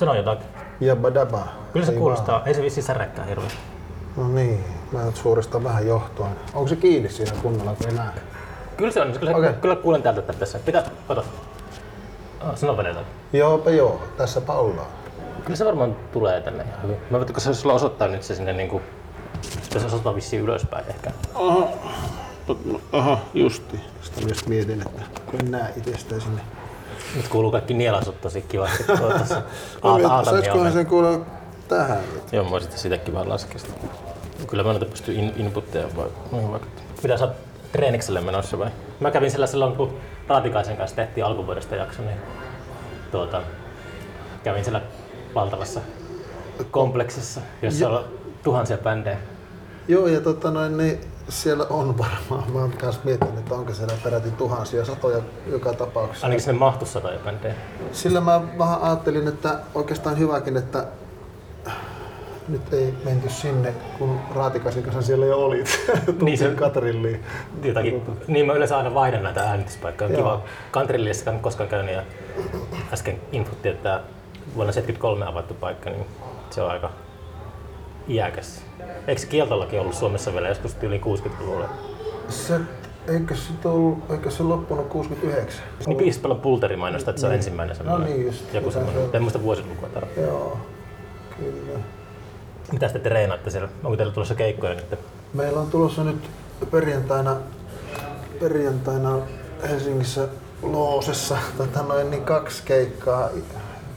Sano jotakin. Jabba dabba. Kyllä se Ei kuulostaa, ei se vissiin säräkkää hirveästi. vaan. No niin, mä nyt suoristan vähän johtoa. Onko se kiinni siinä kunnolla, kun ei näe? Kyllä se on, kyllä, okay. kyllä kuulen täältä että tässä. Pitää, ota. Oh, sano vedeltä. Joopa joo, tässäpä ollaan. Kyllä se varmaan tulee tänne ihan hyvin. Mä voitteko se sulla osoittaa nyt se sinne niinku... Pitäisi osoittaa vissiin ylöspäin ehkä. Aha, aha justi. Sitä myös mietin, että kun en näe itsestä sinne. Nyt kuuluu kaikki nielasut tosi kivasti. Tuossa Saisikohan sen kuulla tähän? Joo, mä sitten sitäkin vaan laskea sitä. Kyllä mä noita pystyy in, inputteja vai, noihin vaikuttaa. Mitä sä oot treenikselle menossa vai? Mä kävin sillä silloin, kun Raatikaisen kanssa tehtiin alkuvuodesta jakso, niin tuota, kävin siellä valtavassa kompleksissa, jossa on tuhansia bändejä. Joo, ja tota noin, niin siellä on varmaan. Mä oon myös miettinyt, että onko siellä peräti tuhansia, satoja joka tapauksessa. Ainakin sinne mahtui satoja bändejä. Sillä mä vähän ajattelin, että oikeastaan hyväkin, että nyt ei menty sinne, kun Raatikaisen kanssa siellä jo olit. Tultiin se- Katrilliin. Jotakin, niin mä yleensä aina vaihdan näitä äänityspaikkoja. On kiva. En ole koskaan käynyt ja äsken infotti, että vuonna 73 avattu paikka, niin se on aika iäkäs. Eikö se kieltolaki ollut Suomessa vielä joskus yli 60-luvulla? Se, eikö se, tullut, eikö se loppunut 69? Niin biisissä paljon pulterimainosta, että se on ensimmäinen No semmoinen. niin just. Joku semmoinen. se- En muista vuosilukua tarkkaan. Joo, kyllä. Mitä te treenaatte siellä? Onko teillä tulossa keikkoja nyt? Meillä on tulossa nyt perjantaina, perjantaina Helsingissä Loosessa tota noin, niin kaksi keikkaa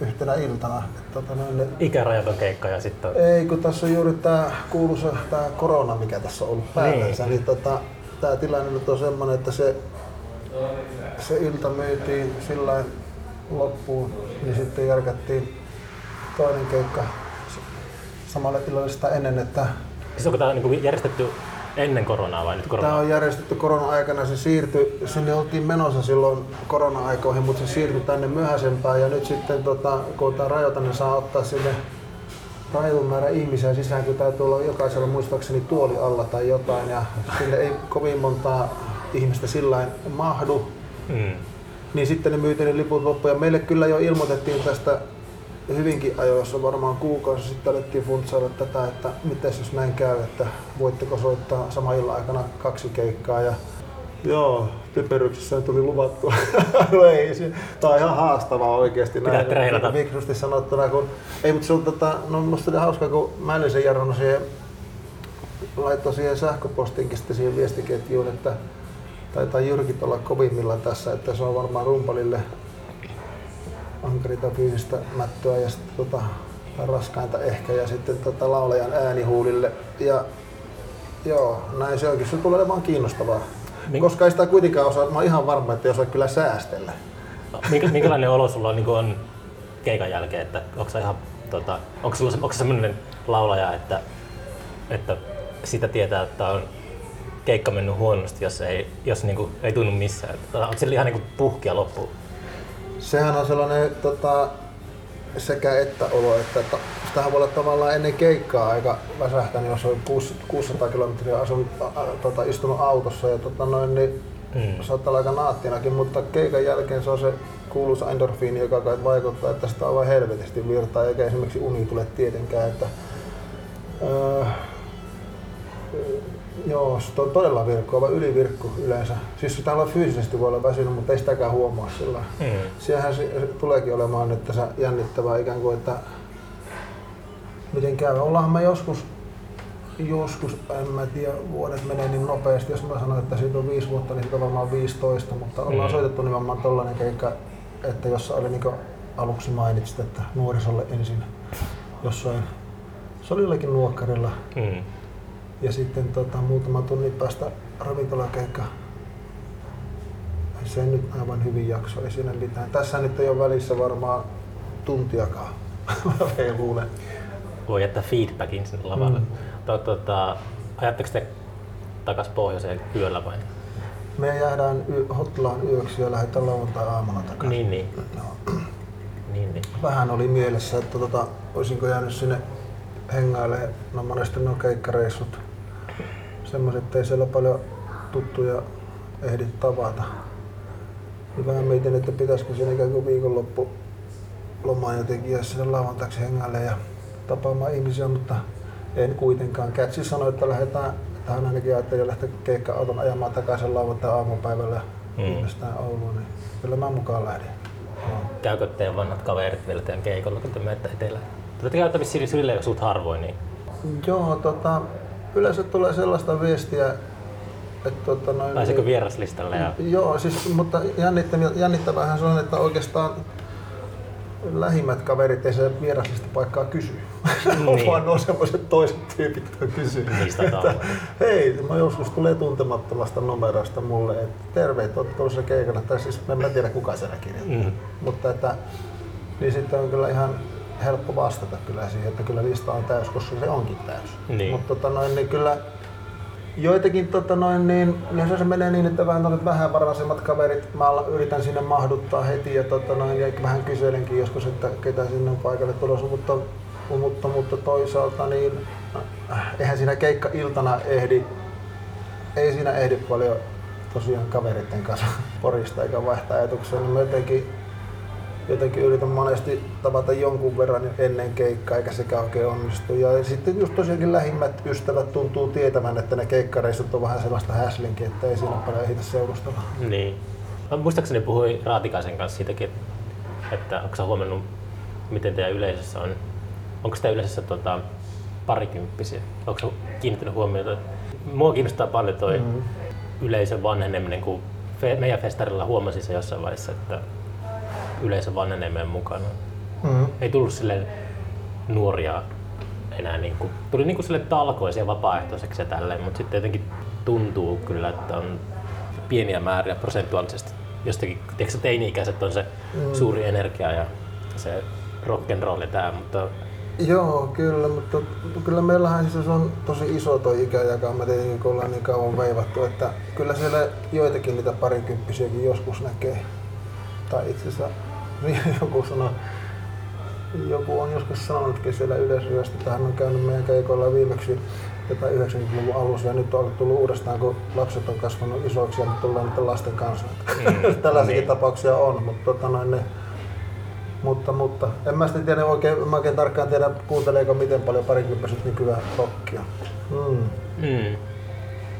yhtenä iltana. Tota noin, niin- Ikärajaton keikka ja sitten ei, kun tässä on juuri tämä kuuluisa tää korona, mikä tässä on ollut päällänsä, niin, niin tota, tämä tilanne nyt on semmoinen, että se, se ilta myytiin sillä loppuun, niin sitten järkättiin toinen keikka samalle illalle sitä ennen, että Siis onko tämä niin järjestetty ennen koronaa vai nyt Tämä koronaa? on järjestetty korona-aikana, se siirtyi, sinne oltiin menossa silloin korona-aikoihin, mutta se siirtyi tänne myöhäisempään ja nyt sitten tota, kun tämä rajoita, niin saa ottaa sinne rajatun määrä ihmisiä sisään, kun täytyy olla jokaisella muistaakseni tuoli alla tai jotain ja sinne ei kovin montaa ihmistä sillä mahdu. Mm. Niin sitten ne myytiin ne liput loppuun ja meille kyllä jo ilmoitettiin tästä hyvinkin ajoissa, varmaan kuukausi sitten alettiin funtsailla tätä, että miten jos näin käy, että voitteko soittaa sama illan aikana kaksi keikkaa ja Joo, typeryksissä tuli luvattua. no ei, se, tää on ihan haastavaa oikeesti. Pitää treenata. Mikrosti sanottuna, kun, ei, mutta se on, tota, no musta oli hauskaa, kun Mällisen Jarno no siihen laittoi siihen sähköpostinkin sitten siihen viestiketjuun, että taitaa Jyrkit olla kovimmillaan tässä, että se on varmaan rumpalille ankarita fyysistä mättöä ja sitten tota, raskainta ehkä ja sitten tota, laulajan äänihuulille. Ja joo, näin se onkin. Se tulee olemaan kiinnostavaa. Min- Koska ei sitä kuitenkaan osaa, mä oon ihan varma, että ei osaa kyllä säästellä. Minkä, minkälainen olo sulla niin on keikan jälkeen? Että onko ihan, tota, onko sulla se, onko semmoinen laulaja, että, että sitä tietää, että on keikka mennyt huonosti, jos ei, jos niin kuin, ei tunnu missään? Onko sillä ihan niin kuin puhkia loppuun? Sehän on sellainen tota, sekä että olo, että sitähän voi olla tavallaan ennen keikkaa aika väsähtänyt, jos on 600 kilometriä asunut, a, a, tota, istunut autossa ja tota, noin, niin Mm. saattaa olla aika naattinakin, mutta keikan jälkeen se on se kuuluisa endorfiini, joka kai vaikuttaa, että sitä on vain helvetisti virtaa, eikä esimerkiksi uni tule tietenkään. Että, öö, joo, se on todella virkkoava, ylivirkku yleensä. Siis sitä olla fyysisesti voi olla väsynyt, mutta ei sitäkään huomaa sillä. Mm. Siellähän se se tuleekin olemaan nyt tässä jännittävää ikään kuin, että miten käy. Ollaanhan me joskus, joskus, en mä tiedä, vuodet menee niin nopeasti. Jos mä sanon, että siitä on viisi vuotta, niin siitä on varmaan 15, mutta ollaan Mm. soitettu nimenomaan tollainen keikka, että jossa oli niin aluksi mainitsit, että nuorisolle ensin jossain, se oli jollakin nuokkarilla Mm. Ja sitten tota, muutama tunnin päästä ravintolakeikka. Se nyt aivan hyvin jakso, ei siinä mitään. Tässä nyt ei ole välissä varmaan tuntiakaan. ei luule. Voi jättää feedbackin sinne lavalle. Mm. Tota, ajatteko te takas pohjoiseen yöllä vai? Me jäädään y- Hotlaan yöksi ja lähdetään lauantai-aamuna takaisin. Niin, niin. Joo. niin, niin. Vähän oli mielessä, että tota, olisinko jäänyt sinne hengailemaan. No monesti ne on keikkareissut. Semmoiset, ettei siellä paljon tuttuja ehdi tavata. Niin vähän mietin, että pitäisikö siinä ikään kuin viikonloppu lomaan jotenkin ja sinne lauantaiksi hengaille ja tapaamaan ihmisiä, mutta en kuitenkaan. Kätsi sanoi, että lähdetään, tähän ainakin ajattelin lähteä keikka-auton ajamaan takaisin lauantai aamupäivällä mm. viimeistään Ouluun, niin kyllä mä mukaan lähdin. No. Käykö teidän vanhat kaverit vielä teidän keikolla, kun te menette etelään? Tulette käyttää vissiin sille suht harvoin, niin... Joo, tota, yleensä tulee sellaista viestiä, että, tota, noin, Pääsikö niin, vieraslistalle? Ja... Joo, siis, mutta jännittävähän se on, että oikeastaan lähimmät kaverit ei se vieraslista paikkaa kysy. Niin. vaan on semmoiset toiset tyypit, jotka kysyy. että, hei, mä joskus tulee tuntemattomasta numerosta mulle, että terve, olet tuossa keikalla. Tai siis en mä tiedä kuka siellä kirjoittaa. Mm. Mutta että, niin sitten on kyllä ihan helppo vastata kyllä siihen, että kyllä lista on täys, koska se onkin täys. Niin. Mutta tota noin, niin kyllä joitakin tota noin, niin, niin se menee niin, että vähän, vähän varaisemmat kaverit, mä yritän sinne mahduttaa heti ja, tota noin, ja vähän kyselenkin joskus, että ketä sinne on paikalle tulossa, mutta, mutta, mutta toisaalta niin äh, eihän siinä keikka iltana ehdi, ei siinä ehdi paljon tosiaan kaveritten kanssa porista eikä vaihtaa ajatuksia, niin jotenkin jotenkin yritän monesti tavata jonkun verran ennen keikkaa, eikä sekään oikein onnistu. Ja sitten just tosiaankin lähimmät ystävät tuntuu tietävän, että ne keikkareissut on vähän sellaista häslinkin, että ei siinä paljon ehitä seurustella. Niin. Mä muistaakseni puhuin Raatikaisen kanssa siitäkin, että onko sä huomannut, miten teidän yleisössä on, onko sitä yleisössä tota, parikymppisiä? Onko sä kiinnittänyt huomiota? Mua kiinnostaa paljon toi mm-hmm. yleisön vanheneminen, kun meidän festarilla huomasin se jossain vaiheessa, että yleisö vanhenemeen mukana. Mm-hmm. Ei tullut sille nuoria enää niin kuin, tuli niin kuin sille talkoisia vapaaehtoiseksi ja tälleen, mutta sitten jotenkin tuntuu kyllä, että on pieniä määriä prosentuaalisesti jostakin, tiedätkö, teini-ikäiset on se mm. suuri energia ja se rock'n'roll ja tää, mutta Joo, kyllä, mutta kyllä meillähän siis on tosi iso tuo ikäjakauma tietenkin, kun ollaan niin kauan veivattu, että kyllä siellä joitakin niitä parikymppisiäkin joskus näkee. Tai itse asiassa joku sanoi, joku on joskus sanonutkin siellä yleisryöstä, että hän on käynyt meidän keikoilla viimeksi jotain 90-luvun alussa ja nyt on tullut uudestaan, kun lapset on kasvanut isoiksi ja nyt tullaan niiden lasten kanssa. Mm, Tällaisiakin niin. tapauksia on, mutta, tota noin, ne, mutta, mutta en mä sitten tiedä oikein, mä oikein tarkkaan tiedä, kuunteleeko miten paljon parikymppiset nykyään rockia. Mm. Mm.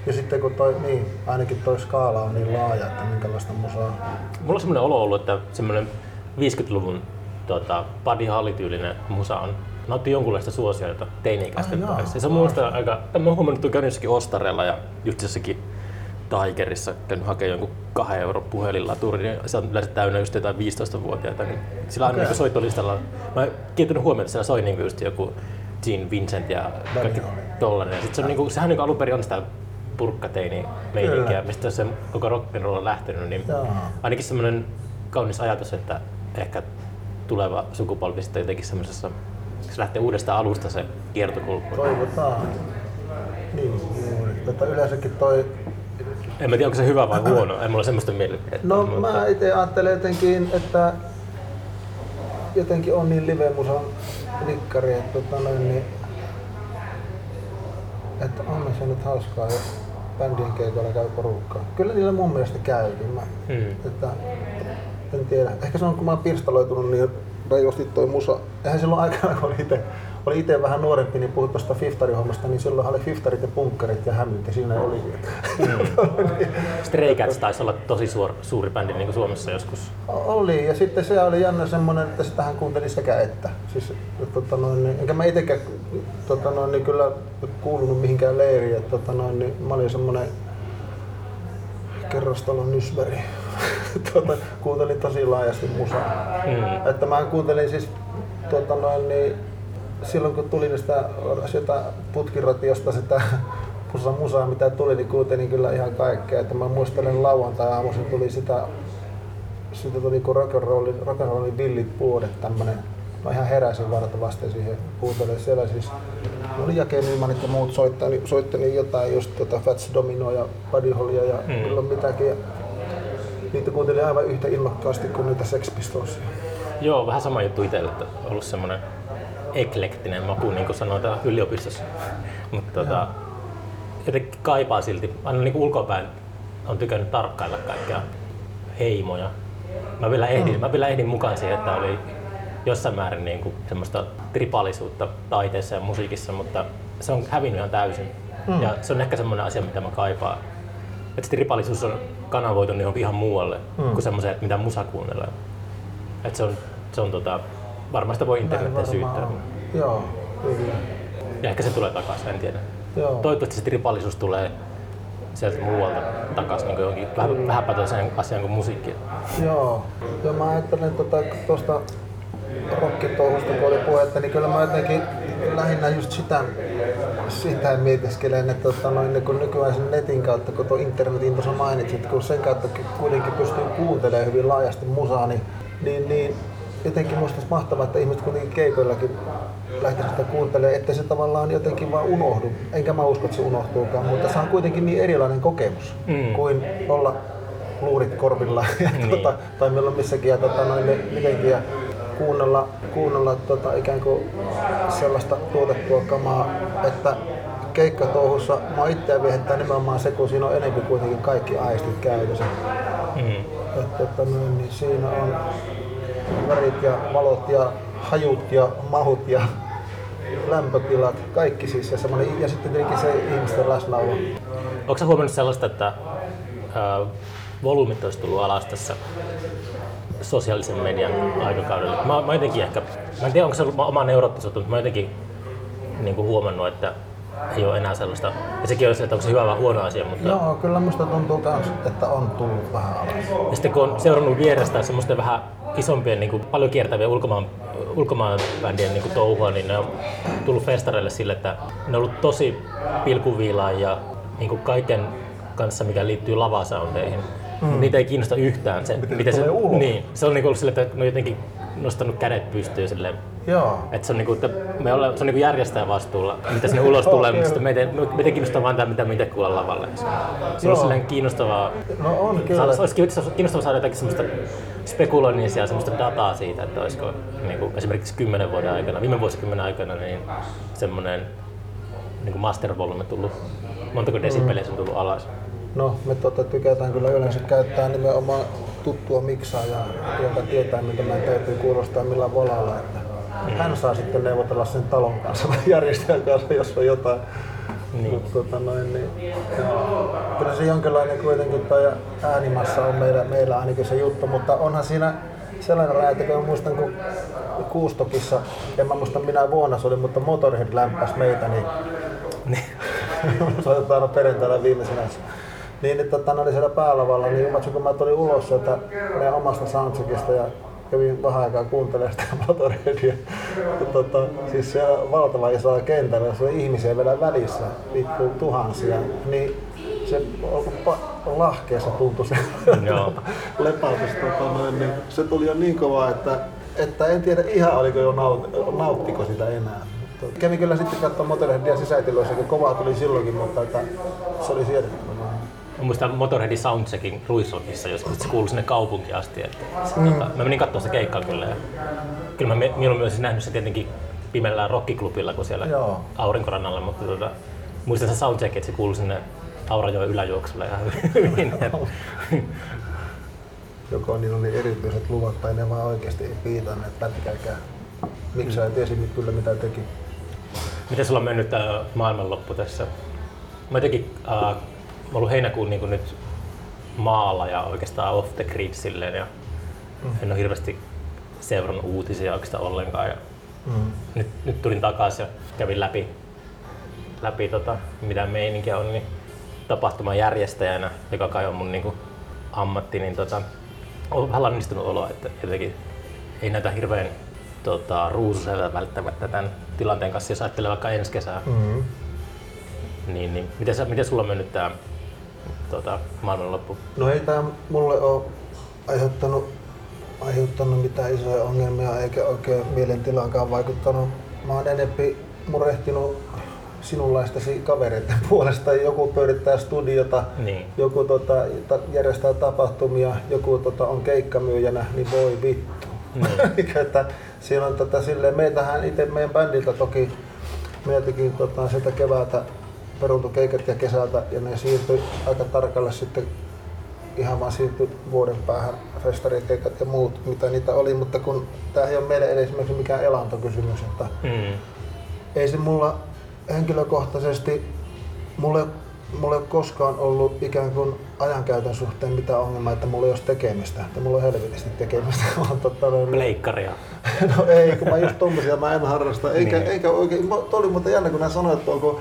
Ja sitten kun toi, niin, ainakin toi skaala on niin laaja, että minkälaista musaa. Mulla on semmoinen olo ollut, että semmoinen 50-luvun tota, Buddy Holly-tyylinen musa on nautti jonkunlaista suosiota teini-ikäisten ah, Se on minusta aika, mä oon huomannut, että jossakin Ostarella ja just jossakin Tigerissa käynyt hakemaan jonkun kahden euron puhelinlaturin ja se on yleensä täynnä just jotain 15-vuotiaita. Niin sillä on okay. niin soittolistalla, mä kiinnittänyt huomioon, että siellä soi niin just joku Gene Vincent ja kaikki tollanen. Ja sit se on, niin kuin, sehän niin alun perin on sitä purkkateini meininkiä, mistä se koko rock'n'roll on lähtenyt, niin Jaa. ainakin semmoinen kaunis ajatus, että ehkä tuleva sukupolvi sitten jotenkin semmoisessa, se lähtee uudestaan alusta se kiertokulku. Toivotaan. Niin, juuri. Tota yleensäkin toi en mä tiedä, onko se hyvä vai huono. En mulla semmoista mielipidettä. No mutta... mä itse ajattelen jotenkin, että jotenkin on niin live-musan likkari, että, tota noin, niin, että on se nyt hauskaa, jos bändien keikoilla käy porukkaa. Kyllä niillä mun mielestä käykin. Mä, hmm. että, en tiedä. Ehkä se on, kun mä oon pirstaloitunut niin rajusti toi musa. Eihän silloin aikana, kun oli itse oli itse vähän nuorempi, niin puhuit tuosta Fiftari-hommasta, niin silloin oli Fiftarit ja punkkarit ja hämyt ja siinä oli. Mm. Stray taisi olla tosi suur, suuri bändi niin kuin Suomessa joskus. Oli ja sitten se oli jännä semmoinen, että sitähän kuunteli sekä että. Siis, tota noin, niin, enkä mä itsekään tota noin, niin kyllä kuulunut mihinkään leiriin. Että, tota noin, niin, mä olin semmoinen kerrostalon nysväri. tuota, kuuntelin tosi laajasti musaa. Mm. Että mä kuuntelin siis tuota noin, niin, silloin kun tuli sitä, sitä putkiratiosta sitä musa musaa, mitä tuli, niin kuuntelin kyllä ihan kaikkea. Että mä muistelen lauantai-aamuisin tuli sitä, sitä tuli kuin rock'n'rollin, rock'n'rollin villit puodet, tämmönen Mä ihan heräsin vasten siihen kuuntelemaan siellä siis. Oli Jake Nymanit ja muut soitteli, soitteli jotain just tota Fats Dominoa ja Buddy Hollia ja mm. kyllä mitäkin. Niitä kuuntelin aivan yhtä innokkaasti kuin niitä Sex Pistolsia. Joo, vähän sama juttu itselle, että on ollut semmoinen eklektinen maku, niin kuin sanotaan yliopistossa. Mutta tota, jotenkin kaipaa silti, aina niin ulkopäin on tykännyt tarkkailla kaikkea heimoja. Mä vielä ehdin, mm. mä vielä ehdin mukaan siihen, että oli jossain määrin niin kuin semmoista tripalisuutta taiteessa ja musiikissa, mutta se on hävinnyt ihan täysin. Mm. Ja se on ehkä semmoinen asia, mitä mä kaipaan. Että se tripalisuus on kanavoitu johonkin ihan muualle mm. kuin semmoiseen, että mitä musa kuunnellaan. Että se on, se on tota, varmasti voi internetin syyttää. Joo, kyllä. Ja ehkä se tulee takaisin, en tiedä. Joo. Toivottavasti se tripallisuus tulee sieltä muualta takaisin niin johonkin vähän, vähäpätöiseen asiaan kuin musiikki. Joo. Ja mä ajattelen tuota, tuosta rockitouhusta, kun oli puhetta, niin kyllä mä jotenkin lähinnä just sitä, sitä mietiskelen, että tota, noin, niin kun nykyään sen netin kautta, kun tuo internetin tuossa mainitsit, kun sen kautta kuitenkin pystyy kuuntelemaan hyvin laajasti musaa, niin, niin, niin jotenkin musta olisi mahtavaa, että ihmiset kuitenkin keikoillakin lähtisi sitä kuuntelemaan, että se tavallaan jotenkin vaan unohdu. Enkä mä usko, että se unohtuukaan, mutta se on kuitenkin niin erilainen kokemus mm. kuin olla luurit korvilla ja niin. tuota, tai milloin missäkin ja tuota, noin, mitenkin ja kuunnella, kuunnella tuota, ikään kuin sellaista tuotettua kamaa, että keikkatouhussa mä itseä viehettää nimenomaan se, kun siinä on enemmän kuitenkin kaikki aistit käytössä. Mm. Että, että noin, niin siinä on värit ja valot ja hajut ja mahut ja lämpötilat, kaikki siis ja, ja sitten tietenkin se ihmisten läsnäolo. Onko sä huomannut sellaista, että äh, volyymit olisi tullut alas tässä sosiaalisen median aikakaudella? Mä, mä jotenkin ehkä, mä en tiedä onko se ollut oma neuroottisuutta, mutta mä jotenkin niin kuin huomannut, että ei ole enää sellaista. Ja sekin on se, että onko se hyvä vai huono asia. Mutta... Joo, kyllä musta tuntuu myös, että on tullut vähän alas. Ja sitten kun on seurannut vierestä semmoisten vähän isompien, niin kuin, paljon kiertäviä ulkomaan, ulkomaan bändien niin kuin touhua, niin ne on tullut festareille sille, että ne on ollut tosi pilkuviilaa ja niin kuin kaiken kanssa, mikä liittyy lavasoundeihin. Mm. Niitä ei kiinnosta yhtään se, miten, miten se, ulos. niin, se on niin kuin sille, että ne on jotenkin nostanut kädet pystyyn silleen. Joo. Että se on, niinku, että me ollaan, se on niinku järjestäjän vastuulla, mitä sinne ulos tulee, mutta sitten meitä, meitä kiinnostaa vain tämä, mitä me itse kuulla lavalle. Se on silleen kiinnostavaa. No on kyllä. Olisi kiinnostavaa saada jotakin semmoista spekuloinnisia ja semmoista dataa siitä, että olisiko niin kuin esimerkiksi kymmenen vuoden aikana, viime vuosikymmenen aikana, niin semmoinen niin master volume tullut, montako desibeliä se on tullut alas? No, me tota, tykätään kyllä yleensä käyttää nimenomaan tuttua miksaajaa, joka tietää, miltä meidän täytyy kuulostaa millä volalla. Että mm. Hän saa sitten neuvotella sen talon kanssa tai järjestäjän kanssa, jos on jotain. Niin. Mut, tota, noin, niin, kyllä se jonkinlainen kuitenkin toi äänimassa on meillä, meillä ainakin se juttu, mutta onhan siinä sellainen raja, että kun muistan, kun Kuustokissa, en mä muista minä vuonna se oli, mutta Motorhead lämpäs meitä, niin, niin. soitetaan aina perjantaina viimeisenä niin, että tota, oli siellä päälavalla, niin ymmärsin, kun mä tulin ulos sieltä meidän omasta soundcheckista ja kävin vähän aikaa kuuntelemaan sitä Motorheadia. Ja, tota, siis siellä valtava iso kentällä, jossa on ihmisiä vielä välissä, vittu tuhansia, niin se lahkeessa tuntui se lepautus. Tota, noin, niin se tuli jo niin kovaa, että, että en tiedä ihan oliko jo naut, nauttiko sitä enää. Kävin kyllä sitten katsomaan Motorheadia sisätiloissa, kun kovaa tuli silloinkin, mutta että se oli siedettävä. Mä muistan Motorheadin soundcheckin Ruisrockissa, jos se kuului sinne kaupunkiin asti. Että se, mm. tota, mä menin katsomaan sitä keikkaa kyllä. Ja kyllä mä mieluummin olisin nähnyt se tietenkin pimeällä rockiklubilla kuin siellä Joo. aurinkorannalla, mutta tota, muistan se soundcheck, että se kuului sinne Aurajoen yläjuoksulle ihan hyvin. Joko niillä oli erityiset luvat tai ne vaan oikeasti ei piitanneet pätkääkään. Miksi sä tiesi kyllä mitä teki? Miten sulla on mennyt tämä maailmanloppu tässä? Mä jotenkin äh, mä ollut heinäkuun niin nyt maalla ja oikeastaan off the grid silleen ja mm. en ole hirveästi seurannut uutisia oikeastaan ollenkaan. Ja mm. nyt, nyt, tulin takaisin ja kävin läpi, läpi tota, mitä meininkiä on, niin tapahtuman järjestäjänä, joka kai on mun niin kuin, ammatti, niin tota, on vähän lannistunut olo, että jotenkin ei näytä hirveän tota, ruususelta välttämättä tämän tilanteen kanssa, jos ajattelee vaikka ensi kesää. Mm-hmm. Niin, niin. Miten, sä, miten sulla on mennyt tämä tota, maailmanloppu? No ei tämä mulle ole aiheuttanut, aiheuttanut mitään isoja ongelmia eikä oikein mielentilaankaan vaikuttanut. Mä oon enempi murehtinut sinunlaistasi kavereiden puolesta. Joku pyörittää studiota, niin. joku tota, järjestää tapahtumia, joku tota, on keikkamyyjänä, niin voi vittu. Niin. että siinä on tota, silleen, meitähän itse meidän bändiltä toki, meiltäkin tota, sieltä keväältä peruuntui keikat ja kesältä ja ne siirtyi aika tarkalle sitten ihan vaan siirtyi vuoden päähän festarikeikat ja muut, mitä niitä oli, mutta kun tämä ei ole meille edes esimerkiksi mikään elantokysymys, että Mm. ei se mulla henkilökohtaisesti, mulla ei, mulla ei ole koskaan ollut ikään kuin ajankäytön suhteen mitään ongelmaa, että mulla ei olisi tekemistä, että mulla on helvetisti tekemistä. Totta, noin- Pleikkaria. No ei, kun mä just tommosia mä en harrasta. Eikä, Niin. eikä oikein, toi oli muuten jännä kun nää sanoit tuon, kun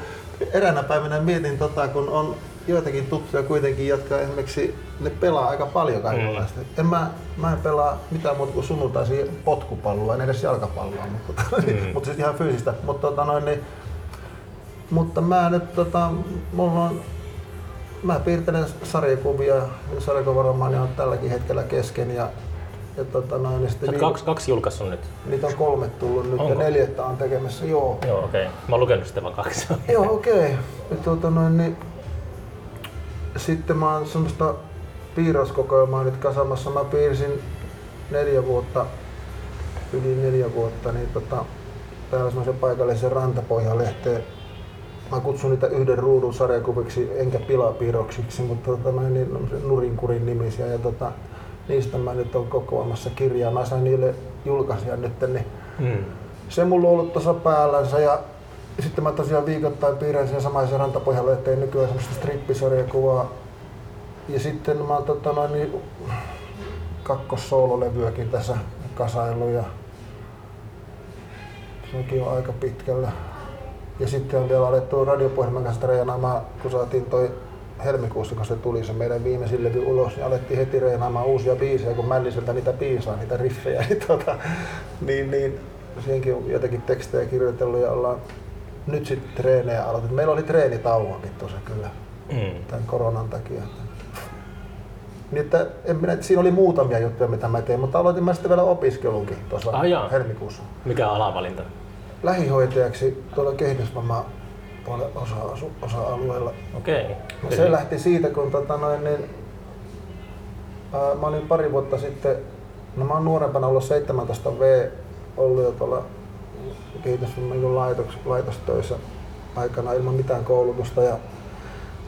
eräänä päivänä mietin tota, kun on joitakin tuttuja kuitenkin, jotka esimerkiksi ne pelaa aika paljon kaikenlaista. Mm. En mä, mä en pelaa mitään muuta kuin sunnuntaisin potkupalloa, en edes jalkapalloa, mutta, tota, Mm. mutta siis ihan fyysistä. Mutta, tota, noin, niin, mutta mä nyt, tota, mulla on, mä piirtelen sarjakuvia, sarjakuvaromaani on tälläkin hetkellä kesken ja, ja tota, noin, niin sitten viime- kaksi, kaksi julkaissut nyt. Niitä on kolme tullut nyt Onko? ja neljättä on tekemässä, joo. Joo, okei. Okay. Mä oon lukenut sitten vaan kaksi. Joo, okei. Okay. Ja tuota noin, niin, sitten mä oon semmoista piirroskokoelmaa nyt kasamassa. Mä piirsin neljä vuotta, yli neljä vuotta, niin tota, täällä semmoisen paikallisen rantapohjalehteen. Mä kutsun niitä yhden ruudun sarjakuviksi, enkä pilapiirroksiksi, mutta tota, noin, niin, nurinkurin nimisiä. Ja tota, niistä mä nyt on kokoamassa kirjaa. Mä sain niille julkaisijan nyt, niin Mm. se mulla on ollut tuossa päällänsä ja sitten mä tosiaan viikoittain piirrän sen samaisen rantapohjalle, ettei nykyään semmoista strippisarjakuvaa. Ja sitten mä oon tota noin niin kakkossoololevyäkin tässä kasailu ja sekin on aika pitkällä. Ja sitten on vielä alettu radiopuhelimen kanssa treenaamaan, kun saatiin toi helmikuussa, kun se tuli se meidän viimeisin levy ulos, niin alettiin heti treenaamaan uusia biisejä, kun Mälliseltä niitä piisaa, niitä riffejä. Niin, tota, niin, niin siihenkin on jotakin tekstejä kirjoitellut ja ollaan nyt sitten treenejä aloitettu. Meillä oli treenitauonkin tuossa kyllä Mm. tämän koronan takia. Niin että en minä, siinä oli muutamia juttuja, mitä mä tein, mutta aloitin mä sitten vielä opiskelunkin tuossa Ah, helmikuussa. Mikä alavalinta? Lähihoitajaksi tuolla kehitysvamma puolen osa, osa-alueella. Okei. Okay. se lähti siitä, kun tota noin, niin, ää, mä olin pari vuotta sitten, no mä oon nuorempana ollut 17 V, ollut jo tuolla kehitysvamman laitoks, laitostöissä aikana ilman mitään koulutusta. Ja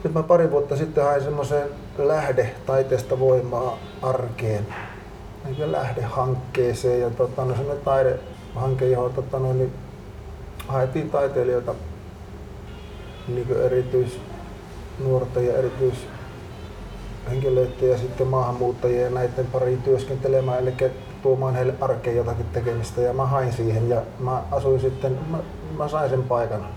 nyt mä pari vuotta sitten hain semmoiseen lähde taiteesta voimaa arkeen, niin lähdehankkeeseen ja tota, no, semmoinen taidehanke, johon tota, no, niin, haettiin taiteilijoita niin erityis nuorten ja erityishenkilöiden ja sitten maahanmuuttajien ja näiden pariin työskentelemään, eli tuomaan heille arkeen jotakin tekemistä ja mä hain siihen ja mä asuin sitten, mä, mä sain sen paikan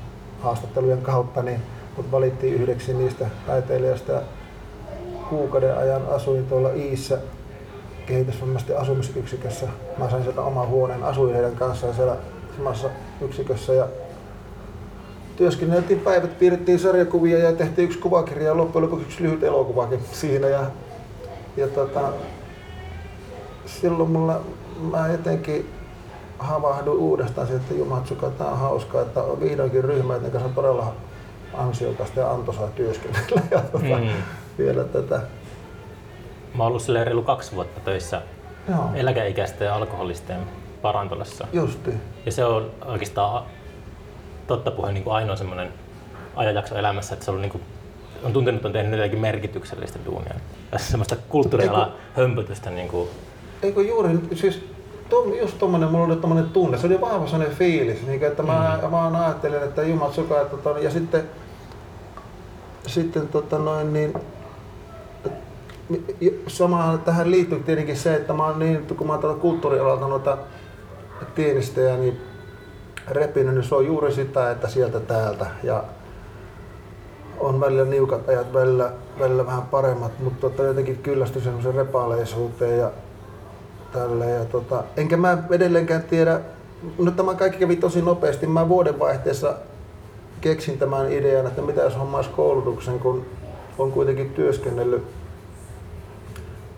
haastattelujen kautta, niin mut valittiin yhdeksi niistä taiteilijoista ja kuukauden ajan asuin tuolla Iissä kehitysvammaisten asumisyksikössä. Mä sain sieltä oman huoneen, asuin heidän kanssaan siellä samassa yksikössä ja työskenneltiin päivät, piirrettiin sarjakuvia ja tehtiin yksi kuvakirja ja loppujen lopuksi yksi lyhyt elokuvakin siinä. Ja, ja tota, silloin mulla, mä jotenkin havahduin uudestaan että Jumatsuka, tää on hauskaa, että on vihdoinkin ryhmä, joiden kanssa on todella ansiokasta ja antoisaa työskennellä. Ja tota, Mm. vielä tätä. Mä oon ollut silleen reilu kaksi vuotta töissä Joo, eläkeikäisten ja alkoholisten parantolassa. justi. Ja se on oikeastaan totta puheen niin kuin ainoa semmoinen ajanjakso elämässä, että se on, niin kuin, on tuntenut, että on tehnyt jotenkin merkityksellistä duunia. Ja semmoista kulttuurialaa hömpötystä. Niin kuin, Eikö juuri, siis tom, just tommonen, mulla oli tommonen tunne, se oli vahva sellainen fiilis, niin että mä, mm. mä vaan ajattelin, että Jumat suka, että ton, ja sitten, sitten tota noin niin, samaan tähän liittyy tietenkin se, että mä oon niin, kun mä oon tällä kulttuurialalta noita tienistejä, niin repinyt, niin se on juuri sitä, että sieltä täältä. Ja on välillä niukat ajat, välillä, välillä vähän paremmat, mutta tota, jotenkin kyllästyi semmoisen repaleisuuteen ja tälleen. Ja tota, enkä mä edelleenkään tiedä, no tämä kaikki kävi tosi nopeasti. Mä vuodenvaihteessa keksin tämän idean, että mitä jos hommaisi koulutuksen, kun on kuitenkin työskennellyt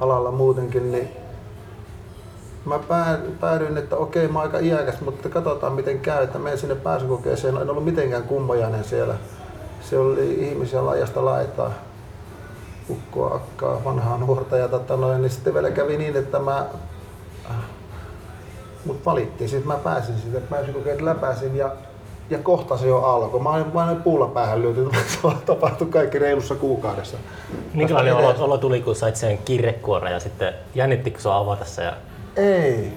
alalla muutenkin, niin mä pää- päädyin, että okei, mä oon aika iäkäs, mutta katsotaan miten käy, että menen sinne pääsykokeeseen. En ollut mitenkään kummajainen siellä. Se oli ihmisiä laajasta laitaa, ukkoa, akkaa, vanhaa nuorta ja tota noin, niin sitten vielä kävi niin, että mä mut valittiin, sitten mä pääsin siitä, pääsykokeet läpäisin ja ja kohta se jo alkoi. Mä olin, olin puulla päähän lyöty, se tapahtui kaikki reilussa kuukaudessa. Minkälainen olo, olo tuli, kun sait sen kirjekuoren ja sitten jännittikö sua avata se? Ja... Ei.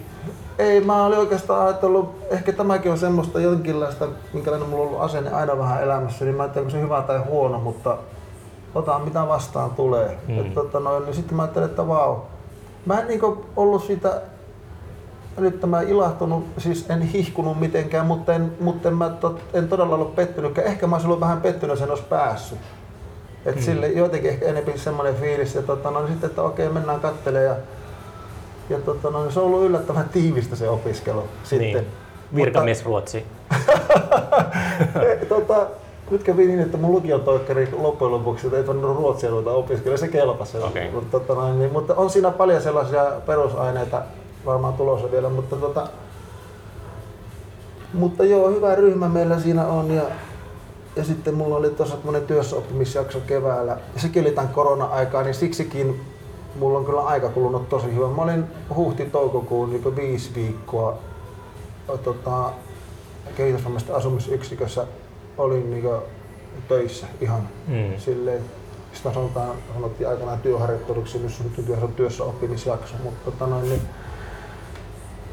Ei, mä olin oikeastaan ajatellut, ehkä tämäkin on semmoista jonkinlaista, minkälainen mulla on ollut asenne aina vähän elämässä, niin mä ajattelin, onko se hyvä tai huono, mutta otan mitä vastaan tulee. Mm. Et, tota, noin, niin sitten mä ajattelin, että vau. Mä en niinku ollut siitä nyt tämä ilahtunut, siis en hihkunut mitenkään, mutta en, mutta en, mä tot, en todella ollut pettynyt. Ehkä mä olisin ollut vähän pettynyt, sen olisi päässyt. Et mm. sille jotenkin ehkä enemmän semmoinen fiilis, että tota, no, sitten, että okei, mennään kattelemaan. Ja, ja tota, no, se on ollut yllättävän tiivistä se opiskelu sitten. Niin. Virkamies Ruotsi. tota, nyt kävi niin, että mun lukiotoikkari loppujen lopuksi ei tuonne ruotsia ruveta opiskella, se kelpasi. Okay. Mutta, tota, no, niin, mutta on siinä paljon sellaisia perusaineita, varmaan tulossa vielä, mutta tota, mutta joo, hyvä ryhmä meillä siinä on ja, ja sitten mulla oli tuossa semmoinen työssäoppimisjakso keväällä ja sekin oli tämän korona-aikaa, niin siksikin mulla on kyllä aika kulunut tosi hyvä. Mä olin huhti-toukokuun niin viisi viikkoa tota, kehitysvammaisten asumisyksikössä olin niin töissä ihan mm. silleen. Sitä sanotaan, sanottiin aikanaan työharjoitteluksi, nyt on työssä oppimisjakso, mutta tota noin, niin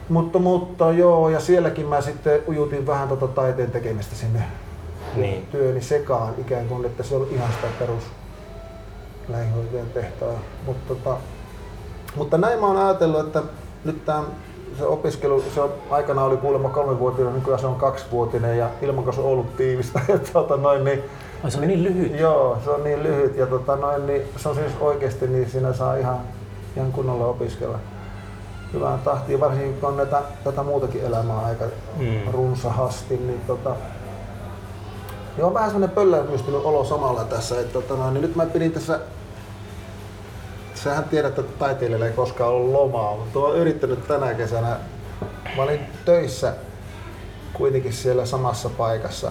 mutta, mutta joo, ja sielläkin mä sitten ujutin vähän tota taiteen tekemistä sinne niin. työni sekaan, ikään kuin, että se on ihan sitä perus lähihoitajan tehtävää. Mutta, tota, mutta näin mä oon ajatellut, että nyt tämän, se opiskelu, se on, aikana oli kuulemma kolmevuotinen, nykyään se on kaksivuotinen ja ilmankausi on ollut tiivistä. Tota, noin, niin, Ai, se on niin lyhyt? Joo, se on niin lyhyt ja tota, noin, niin, se on siis oikeasti, niin siinä saa ihan, ihan kunnolla opiskella hyvään tahtiin, varsinkin kun on näitä, tätä muutakin elämää aika mm. runsahasti, niin tota, niin on vähän semmoinen pölläytystynyt olo samalla tässä, että tota, niin nyt mä pidin tässä Sähän tiedät, että taiteilijalle ei koskaan ollut lomaa, mutta olen yrittänyt tänä kesänä. Mä olin töissä kuitenkin siellä samassa paikassa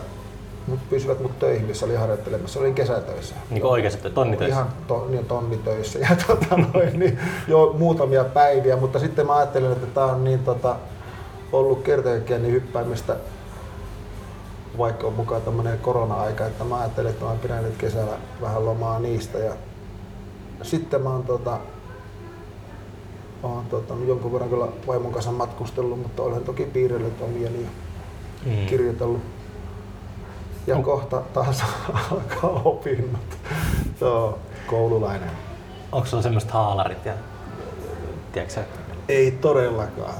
mut pysyvät mut töihin, missä oli harjoittelemassa. Olin kesätöissä. Niin kuin oikeasti tonnitöissä? Ihan to, niin, tonnitöissä. Ja tota, noin, niin, jo muutamia päiviä, mutta sitten mä ajattelin, että tämä on niin tota, ollut kertakaikkiaan niin hyppäämistä vaikka on mukaan tämmöinen korona-aika, että mä ajattelin, että mä pidän nyt kesällä vähän lomaa niistä. Ja sitten mä oon, tota, oon tota, jonkun verran kyllä vaimon kanssa matkustellut, mutta olen toki piirrellyt omia niin mm. kirjoitellut ja on... kohta taas alkaa opinnot. Joo, koululainen. Onko sulla semmoista haalarit ja tiedätkö Ei todellakaan.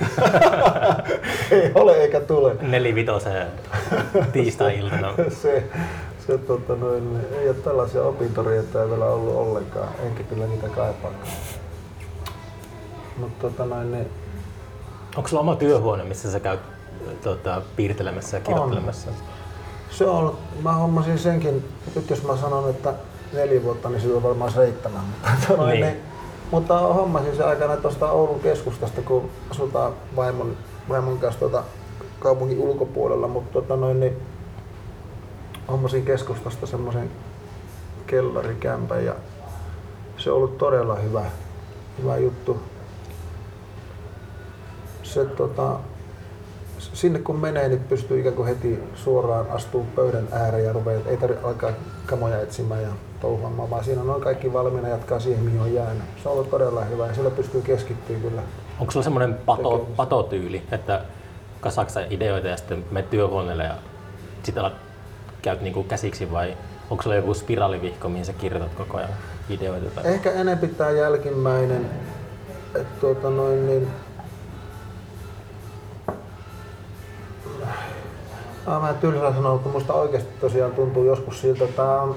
ei ole eikä tule. Nelivitosen tiistai-iltana. se, se tota noin, ei ole tällaisia opintorietoja vielä ollut ollenkaan, enkä kyllä niitä kaipaa. Mutta tota noin, niin... Onko sulla oma työhuone, missä sä käyt tota, piirtelemässä ja kirjoittelemassa? On. Se on, mä hommasin senkin, nyt jos mä sanon, että neljä vuotta, niin se on varmaan seitsemän. Mutta, niin. niin, mutta hommasin se aikana tuosta Oulun keskustasta, kun asutaan vaimon, vaimon kanssa tuota kaupungin ulkopuolella, mutta tota noin, niin hommasin keskustasta semmoisen kellarikämpän ja se on ollut todella hyvä, hyvä juttu. Se tota, sinne kun menee, niin pystyy ikään kuin heti suoraan astuu pöydän ääreen ja rupeaa, ei tarvitse alkaa kamoja etsimään ja touhuamaan, vaan siinä on kaikki valmiina jatkaa siihen, mihin on jäänyt. Se on ollut todella hyvä ja sillä pystyy keskittymään kyllä. Onko sulla semmoinen pato, patotyyli, että kasaksa ideoita ja sitten me työhuoneelle ja sitten alat käyt niinku käsiksi vai onko sulla joku spiraalivihko, mihin sä kirjoitat koko ajan ideoita? Tai... Ehkä enemmän tämä jälkimmäinen. Että tuota noin, niin on vähän tylsää sanoa, mutta musta oikeasti tosiaan tuntuu joskus siltä, että tämä on,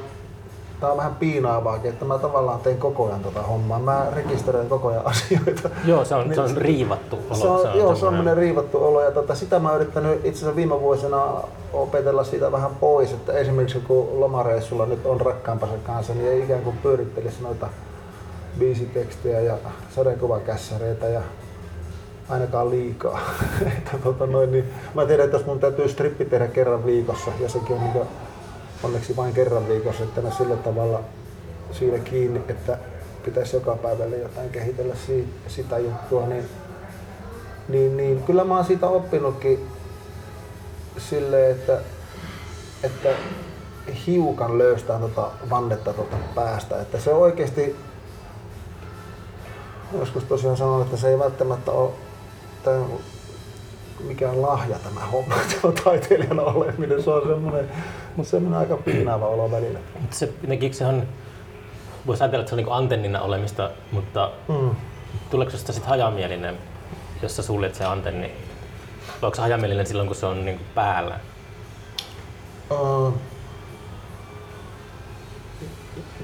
tämä on vähän piinaavaakin, että mä tavallaan teen koko ajan tota hommaa. Mä rekisteröin koko ajan asioita. Joo, se on, niin, se on riivattu olo. Se on, se on joo, semmoinen riivattu olo. Ja tota, sitä mä oon yrittänyt itse asiassa viime vuosina opetella siitä vähän pois, että esimerkiksi kun lomareissulla nyt on rakkaampansa kanssa, niin ei ikään kuin pyörittelisi noita biisitekstejä ja sadekuvakässäreitä ja ainakaan liikaa. että, tota noin, niin, mä tiedän, että jos mun täytyy strippi tehdä kerran viikossa, ja sekin on niin onneksi vain kerran viikossa, että mä sillä tavalla siinä kiinni, että pitäisi joka päivälle jotain kehitellä si- sitä juttua, niin, niin, niin kyllä mä oon siitä oppinutkin silleen, että, että hiukan löystää tota vannetta tota päästä. Että se oikeasti, joskus tosiaan sanon, että se ei välttämättä ole tämä mikään lahja tämä homma, tämä taiteilijana oleminen. Se on semmoinen, mutta semmoinen aika piinaava olo välillä. Mutta se, jotenkin se on, voisi ajatella, että se on niin antennina olemista, mutta mm. tuleeko sitä sitten hajamielinen, jos sä suljet se antenni? Vai onko se hajamielinen silloin, kun se on niin päällä? Uh,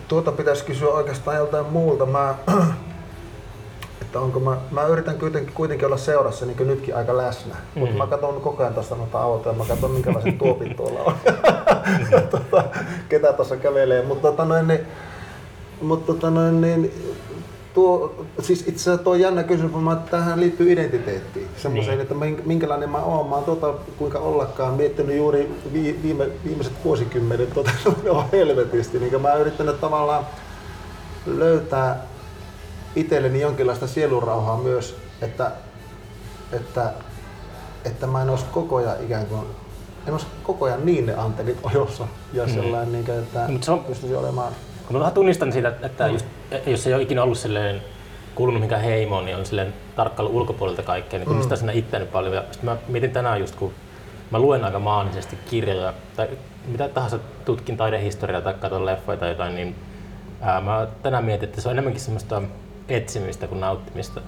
tuota pitäisi kysyä oikeastaan joltain muulta. Mä, että onko mä, mä yritän kuitenkin, kuitenkin olla seurassa niin kuin nytkin aika läsnä, mm. mutta mä katson koko ajan tuosta noita autoja, mä katson minkälaiset tuopit tuolla on, tota, ketä tuossa kävelee, mutta tota noin, niin, mutta tota noin, niin, tuo, siis itse asiassa tuo jännä kysymys, mutta tähän liittyy identiteettiin. Semmoiseen, niin. että minkälainen mä oon. Mä oon tota, kuinka ollakaan miettinyt juuri viime, viimeiset vuosikymmenet tota, on helvetisti. Niin mä oon yrittänyt tavallaan löytää itselleni jonkinlaista sielurauhaa myös, että, että, että mä en olisi koko ajan ikään kuin en olisi koko ajan niin ne antennit ojossa ja mm. sellainen, niin, että no, se on, pystyisi olemaan kun mä tunnistan siitä, että mm. just, jos ei ole ikinä ollut silleen kuulunut mihinkään heimoon, niin on silleen tarkkailu ulkopuolelta kaikkea, niin tunnistaa mm. siinä itseäni paljon. Ja sitten mä mietin tänään just, kun mä luen aika maanisesti kirjoja tai mitä tahansa tutkin taidehistoriaa tai katson leffoja tai jotain, niin ää, mä tänään mietin, että se on enemmänkin semmoista etsimistä kuin nauttimista.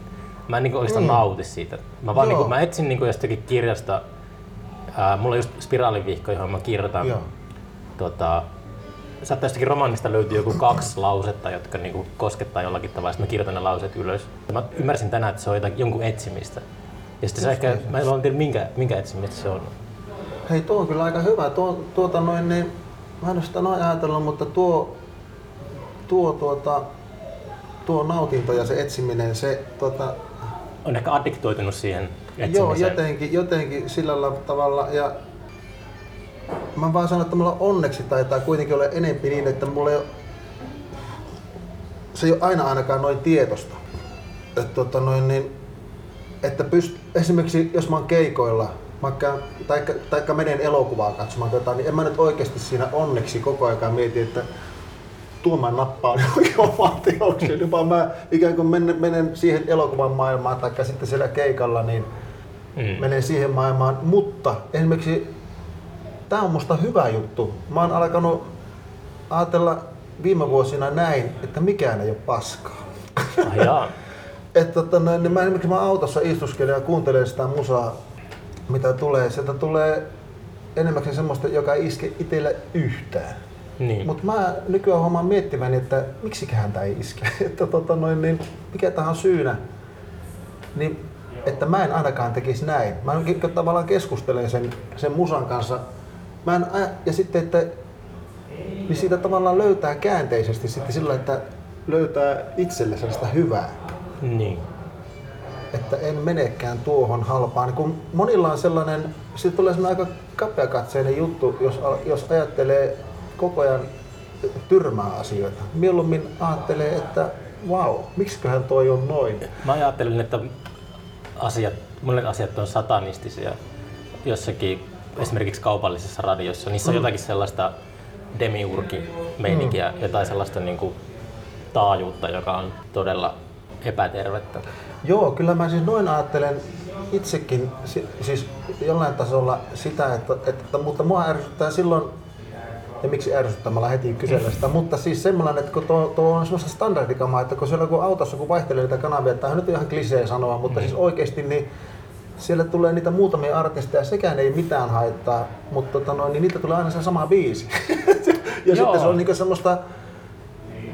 Mä en niin oikeastaan mm. nauti siitä. Mä, vaan niin kuin, mä etsin niin jostakin kirjasta, ää, mulla on just spiraalivihko, johon mä kirjoitan tota, saattaa jostakin romaanista löytyy joku kaksi lausetta, jotka niinku koskettaa jollakin tavalla. Sitten mä kirjoitan ne lauseet ylös. Mä ymmärsin tänään, että se on jotain, jonkun etsimistä. Ja sitten se ehkä, mä en tiedä minkä, minkä etsimistä se on. Hei, tuo on kyllä aika hyvä. Tuo, tuota noin, niin, mä en ole sitä noin ajatellut, mutta tuo, tuo, tuota, tuo nautinto ja se etsiminen, se tuota, on ehkä addiktoitunut siihen etsimiseen. Joo, jotenkin, jotenkin sillä tavalla. Ja mä vaan sanon, että mulla onneksi taitaa kuitenkin olla enempi niin, että mulla ei ole, se ei ole aina ainakaan noin tietosta. Että, tota noin, niin, että pyst, esimerkiksi jos mä oon keikoilla, käyn, taikka, taikka menen elokuvaa katsomaan jotain, niin en mä nyt oikeasti siinä onneksi koko ajan mieti, että tuo mä nappaan johonkin omaan teokseen, vaan mä ikään kuin menen, menen siihen elokuvan maailmaan tai sitten siellä keikalla, niin mm. menen siihen maailmaan, mutta esimerkiksi tämä on musta hyvä juttu. Mä oon alkanut ajatella viime vuosina näin, että mikään ei ole paskaa. Ah, että tota, niin mä esimerkiksi mä autossa istuskelen ja kuuntelen sitä musaa, mitä tulee. Sieltä tulee enemmänkin semmoista, joka ei iske itselle yhtään. Niin. Mutta mä nykyään huomaan miettiväni, että miksiköhän tämä ei iske. että tota noin, niin mikä tähän syynä. Niin, että mä en ainakaan tekisi näin. Mä tavallaan keskustelen sen, sen musan kanssa mä en, ja sitten, että niin siitä tavallaan löytää käänteisesti sitten sillä, että löytää itselle sellaista hyvää. Niin. Että en menekään tuohon halpaan. Niin kun monilla on sellainen, sitten tulee sellainen aika kapeakatseinen juttu, jos, jos ajattelee koko ajan tyrmää asioita. Mieluummin ajattelee, että vau, wow, miksiköhän toi on noin. Mä ajattelin, että asiat, monet asiat on satanistisia jossakin esimerkiksi kaupallisessa radiossa, niissä on mm. jotakin sellaista demiurgi-meininkiä, mm. jotain sellaista niin kuin taajuutta, joka on todella epätervettä. Joo, kyllä mä siis noin ajattelen itsekin siis jollain tasolla sitä, että, että mutta mua ärsyttää silloin, ja miksi ärsyttämällä heti kysellä sitä, mutta siis semmoinen, että kun tuo, tuo on semmoista standardikamaa, että kun siellä kun autossa kun vaihtelee niitä kanavia, tämä on nyt ihan klisee sanoa, mutta mm. siis oikeasti niin siellä tulee niitä muutamia artisteja, sekään ei mitään haittaa, mutta tota noin, niin niitä tulee aina se sama biisi. ja Joo. sitten se on niinku semmoista,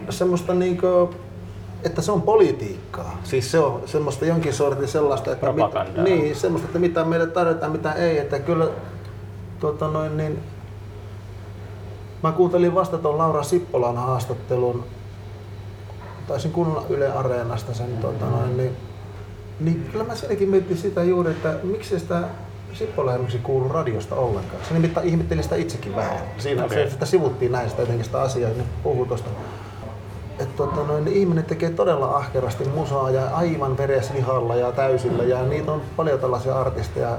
semmoista niinku, että se on politiikkaa. Siis se on semmoista jonkin sortin sellaista, että, mit, niin, semmoista, että mitä meille tarjotaan, mitä ei. Että kyllä tota noin, niin, mä kuuntelin vasta tuon Laura Sippolan haastattelun, taisin kuunnella Yle Areenasta sen, tota noin, niin, niin kyllä mä siinäkin mietin sitä juuri, että miksi sitä Sippola esimerkiksi kuulu radiosta ollenkaan. Se nimittäin ihmetteli sitä itsekin vähän. Siinä okay. se, sitä sivuttiin näin sitä jotenkin sitä asiaa, niin puhuu tuosta. Että tota, noin, niin ihminen tekee todella ahkerasti musaa ja aivan vereslihalla ja täysillä ja niitä on paljon tällaisia artisteja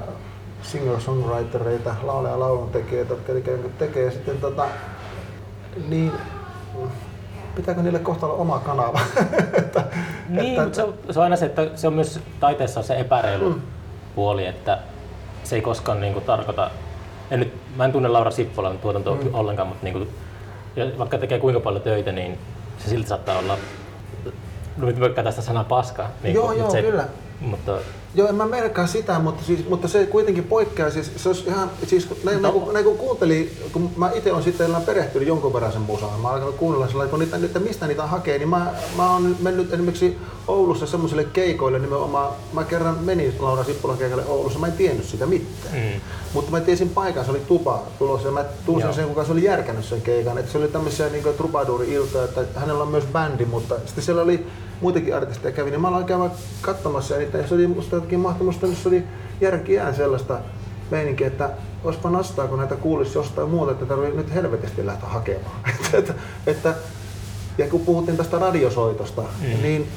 singer-songwritereita, lauleja ja lauluntekijöitä, jotka kuin tekee sitten tota, niin pitääkö niille kohta olla oma kanava? että, niin, että, mutta se on, se on aina se, että se on myös taiteessa se epäreilu mm. puoli, että se ei koskaan niin kuin, tarkoita, en nyt, mä en tunne Laura Sippolan tuotantoa mm. ollenkaan, mutta niin kuin, vaikka tekee kuinka paljon töitä, niin se silti saattaa olla, no nyt mä tästä sanaa paska. Niin joo, kuin, joo, se, kyllä. Mutta Joo, en mä merkkaa sitä, mutta, siis, mutta se kuitenkin poikkeaa. Siis, se olisi ihan, siis, näin, no. kun, näin kun kuunteli, kun mä itse olen sitten perehtynyt jonkun verran sen musaan, mä olen kuunnella sellainen, kun niitä, että mistä niitä hakee, niin mä, mä oon mennyt esimerkiksi Oulussa semmoiselle keikoille nimenomaan, mä kerran menin Laura Sippulan keikalle Oulussa, mä en tiennyt sitä mitään. Mm. Mutta mä tiesin paikan, se oli tupa tulossa ja mä tunsin sen, kuka se oli järkännyt sen keikan. Että se oli tämmöisiä niin trubaduuri-iltoja, että hänellä on myös bändi, mutta sitten siellä oli muitakin artisteja kävi, niin mä aloin käydä katsomassa ja niitä, ja se oli musta jotenkin mahtumasta, se oli järkiään sellaista meininkiä, että olisipa nastaa, kun näitä kuulisi jostain muuta, että tarvii nyt helvetisti lähteä hakemaan. että, että, ja kun puhuttiin tästä radiosoitosta, mm. niin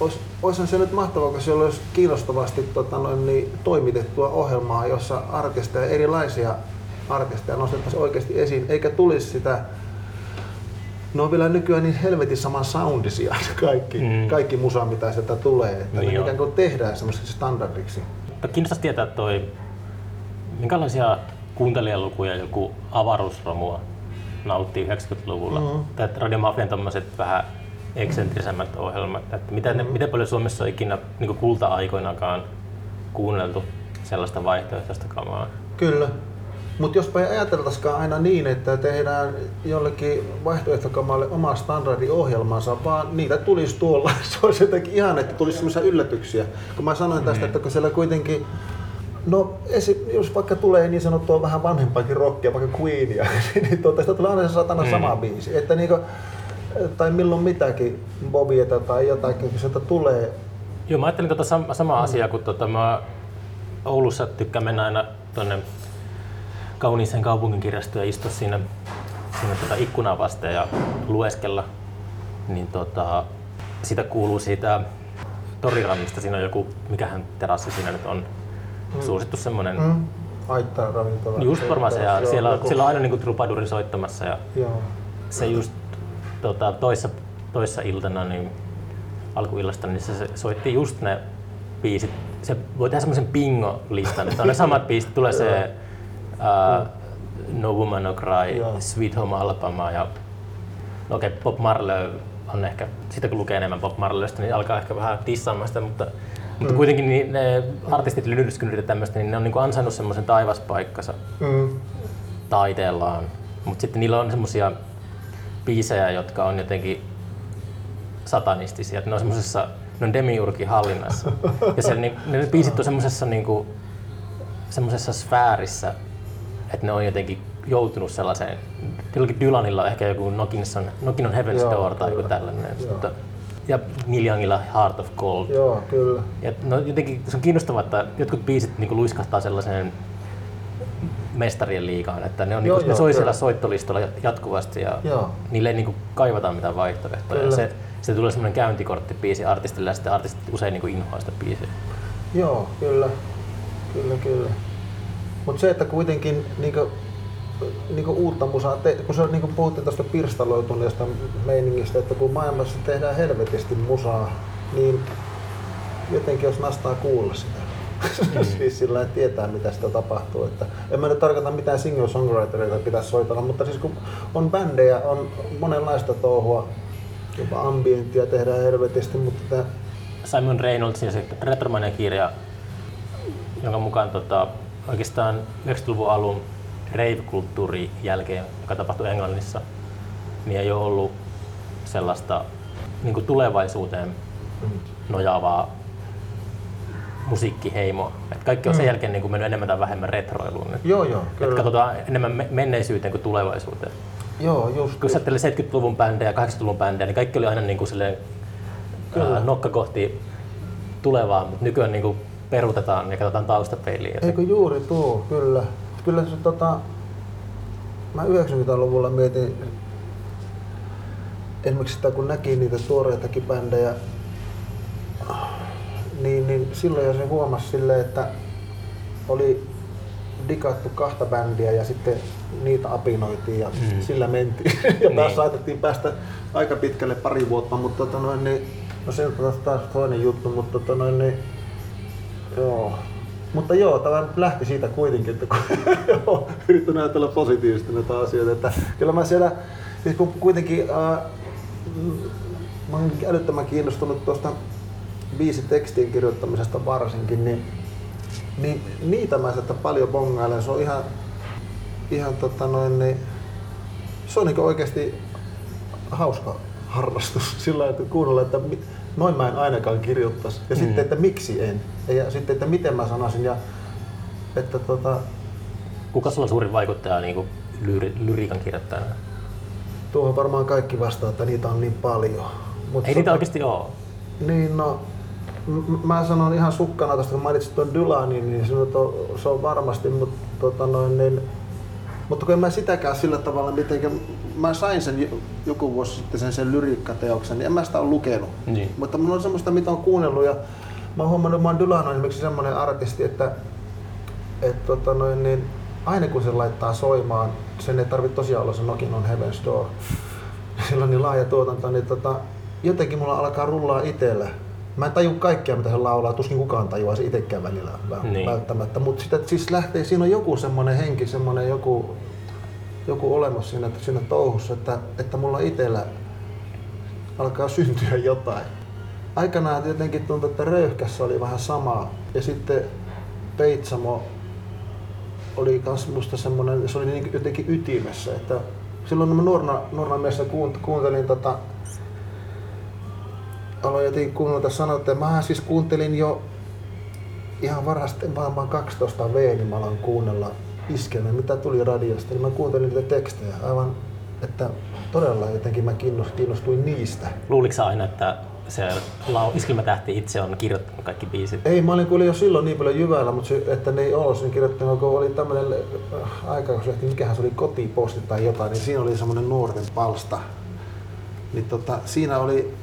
olis, olisihan se nyt mahtavaa, kun siellä olisi kiinnostavasti tota, noin, niin, toimitettua ohjelmaa, jossa artisteja, erilaisia artisteja nostettaisiin oikeasti esiin, eikä tulisi sitä ne on vielä nykyään niin helvetin saman soundisia kaikki, mm. kaikki musa, mitä sieltä tulee. Että niin ne ikään kuin tehdään semmoiseksi standardiksi. Kiinnostaisi tietää toi, minkälaisia kuuntelijalukuja joku avaruusromua nauttii 90-luvulla. Mm. Tai Radio Mafian tämmöiset vähän eksentrisemmät ohjelmat. Että miten, mm. miten paljon Suomessa on ikinä niin kulta-aikoinakaan kuunneltu sellaista vaihtoehtoista kamaa? Kyllä. Mutta jospa ei ajateltaisikaan aina niin, että tehdään jollekin vaihtoehtokamalle oma standardiohjelmansa, vaan niitä tulisi tuolla. Se olisi jotenkin ihan, että tulisi sellaisia yllätyksiä. Kun mä sanoin tästä, mm. että kun siellä kuitenkin No, esi, jos vaikka tulee niin sanottua vähän vanhempaakin rockia, vaikka Queenia, niin tuota, tästä tulee aina se satana mm. sama biisi. Että niinku, tai milloin mitäkin Bobieta tai jotakin, kun sieltä tulee. Joo, mä ajattelin tuota sam- samaa mm. asiaa, kun tuota, mä Oulussa tykkään mennä aina tuonne kauniiseen kaupunginkirjastoon ja istua siinä, siinä tota ikkunaa vasten ja lueskella, niin tota, sitä kuuluu siitä torirannista. Siinä on joku, mikähän terassi siinä nyt on, mm. suosittu semmoinen mm. Haittaa ravintola. Just varmaan se, ja siellä, joku... siellä on aina niinku trubaduri soittamassa ja Joo. se just tota, toissa, toissa iltana niin alkuillasta, niin se, se soitti just ne biisit. Se voi tehdä semmoisen pingo-listan, että on ne samat biisit, tulee se uh, No Woman No Cry, Joo. Sweet Home Alabama ja no okei, okay, Bob Marley on ehkä, sitä kun lukee enemmän Bob Marleysta, niin alkaa ehkä vähän tissaamaan sitä, mutta, mm. mutta kuitenkin niin ne artistit lylyrskynyt ja tämmöistä, niin ne on niin ansainnut semmoisen taivaspaikkansa mm. taiteellaan. Mutta sitten niillä on semmoisia biisejä, jotka on jotenkin satanistisia, että ne on semmoisessa ne on demiurgin hallinnassa. Ja se, niin, ne biisit on semmoisessa niinku, semmoisessa sfäärissä, että ne on jotenkin joutunut sellaiseen, jollakin Dylanilla on ehkä joku Knockin on, Knockin on Heaven's Joo, Door tai joku tällainen. Mutta, ja Neil Youngilla Heart of Gold. Joo, kyllä. Ja no, jotenkin se on kiinnostavaa, että jotkut biisit niin luiskahtaa sellaiseen mestarien liigaan, että ne, on, joo, niin kuin, ne soi siellä soittolistolla jatkuvasti ja joo. niille ei niin kuin, kaivata mitään vaihtoehtoja. Kyllä. Se, se tulee semmoinen käyntikortti biisi artistille ja sitten artistit usein niin kuin inhoaa sitä biisiä. Joo, kyllä. Kyllä, kyllä. Mutta se, että kuitenkin niinku, niinku uutta musaa, te, kun sä niinku puhuttiin tuosta pirstaloituneesta meiningistä, että kun maailmassa tehdään helvetisti musaa, niin jotenkin jos nastaa kuulla sitä. Mm. siis sillä että tietää mitä sitä tapahtuu. Että en mä nyt tarkoita mitään single-songwritereita pitäisi soitella, mutta siis kun on bändejä, on monenlaista touhua, jopa ambienttia tehdään helvetisti, mutta tämä Simon Reynoldsin se Retromanen kirja, jonka mukaan tota, oikeastaan 90-luvun alun rave-kulttuurin jälkeen, joka tapahtui Englannissa, niin ei ole ollut sellaista niin kuin tulevaisuuteen nojaavaa musiikkiheimoa. Et kaikki on sen mm. jälkeen niin kuin mennyt enemmän tai vähemmän retroiluun. Joo, joo, kyllä. Et katsotaan enemmän menneisyyteen kuin tulevaisuuteen. Joo, just. Kun sä 70-luvun bändejä ja 80-luvun bändejä, niin kaikki oli aina niin kuin silleen, ää, nokka kohti tulevaa, mutta nykyään niin kuin peruutetaan ja katsotaan taustapeiliä. Eikö juuri tuo, kyllä. Kyllä se tota, mä 90-luvulla mietin esimerkiksi sitä, kun näki niitä tuoreitakin bändejä, niin, niin silloin jo se huomasi silleen, että oli digattu kahta bändiä ja sitten niitä apinoitiin ja Mm. sillä mentiin. ja taas Niin. saatettiin päästä aika pitkälle pari vuotta, mutta tota noin, niin, no se on taas, taas toinen juttu, mutta tota noin, niin, joo. Mutta joo, tämä lähti siitä kuitenkin, että kun yrittänyt ajatella positiivisesti näitä asioita, että kyllä mä siellä, siis kun kuitenkin ää, mm, mä oon älyttömän kiinnostunut tuosta biisitekstien kirjoittamisesta varsinkin, niin, niin niitä mä sieltä paljon bongailen. Se on ihan, ihan tota noin, niin, se on niin oikeasti hauska harrastus sillä että kuunnella, että mi- noin mä en ainakaan kirjoittaisi. Ja Mm. sitten, että miksi en. Ja sitten, että miten mä sanoisin. Ja, että tota, Kuka sulla on suurin vaikuttaja niin kuin lyri, lyriikan kirjoittajana? tuohon varmaan kaikki vastaa, että niitä on niin paljon. Mut Ei niitä oikeasti ole. Niin no, m- mä sanon ihan sukkana tästä, kun mainitsit tuon Dylanin, niin se, on, se on varmasti, mutta tota noin, niin, mutta kun en mä sitäkään sillä tavalla mitenkä, mä sain sen jo- joku vuosi sitten sen, sen lyriikkateoksen, niin en mä sitä ole lukenut. Niin. Mutta mulla on semmoista, mitä on kuunnellut ja mä oon huomannut, että Dylan on esimerkiksi semmoinen artisti, että, että tota noin, niin, aina kun se laittaa soimaan, sen ei tarvitse tosiaan olla se Knockin on Heaven's Door, sillä on niin laaja tuotanto, niin tota, jotenkin mulla alkaa rullaa itsellä. Mä en taju kaikkea, mitä se laulaa, tuskin kukaan tajuaa se itsekään välillä vä- Niin. välttämättä. Mutta sitä siis lähtee, siinä on joku semmoinen henki, semmoinen joku, joku olemus siinä, siinä touhussa, että, että mulla itsellä alkaa syntyä jotain. Aikanaan jotenkin tuntui, että Röyhkässä oli vähän sama. Ja sitten Peitsamo oli kans musta semmonen, se oli niin jotenkin ytimessä, että silloin mä nuorena, nuorena miehenä kuunt- kuuntelin tota, aloin jotenkin kuunnella sanoa, mä siis kuuntelin jo ihan varhaisesti, varmaan 12 V, niin mä aloin kuunnella iskelmä, mitä tuli radiosta, niin mä kuuntelin niitä tekstejä aivan, että todella jotenkin mä kiinnos- kiinnostuin niistä. Luuliko aina, että se lau, iskelmätähti itse on kirjoittanut kaikki biisit? Ei, mä olin jo silloin niin paljon jyvällä, mutta se, että ne ei ollut sen kirjoittanut, kun oli tämmöinen äh, aikakauslehti, mikähän se oli, kotiposti tai jotain, niin siinä oli semmoinen nuorten palsta. Niin tota, siinä oli,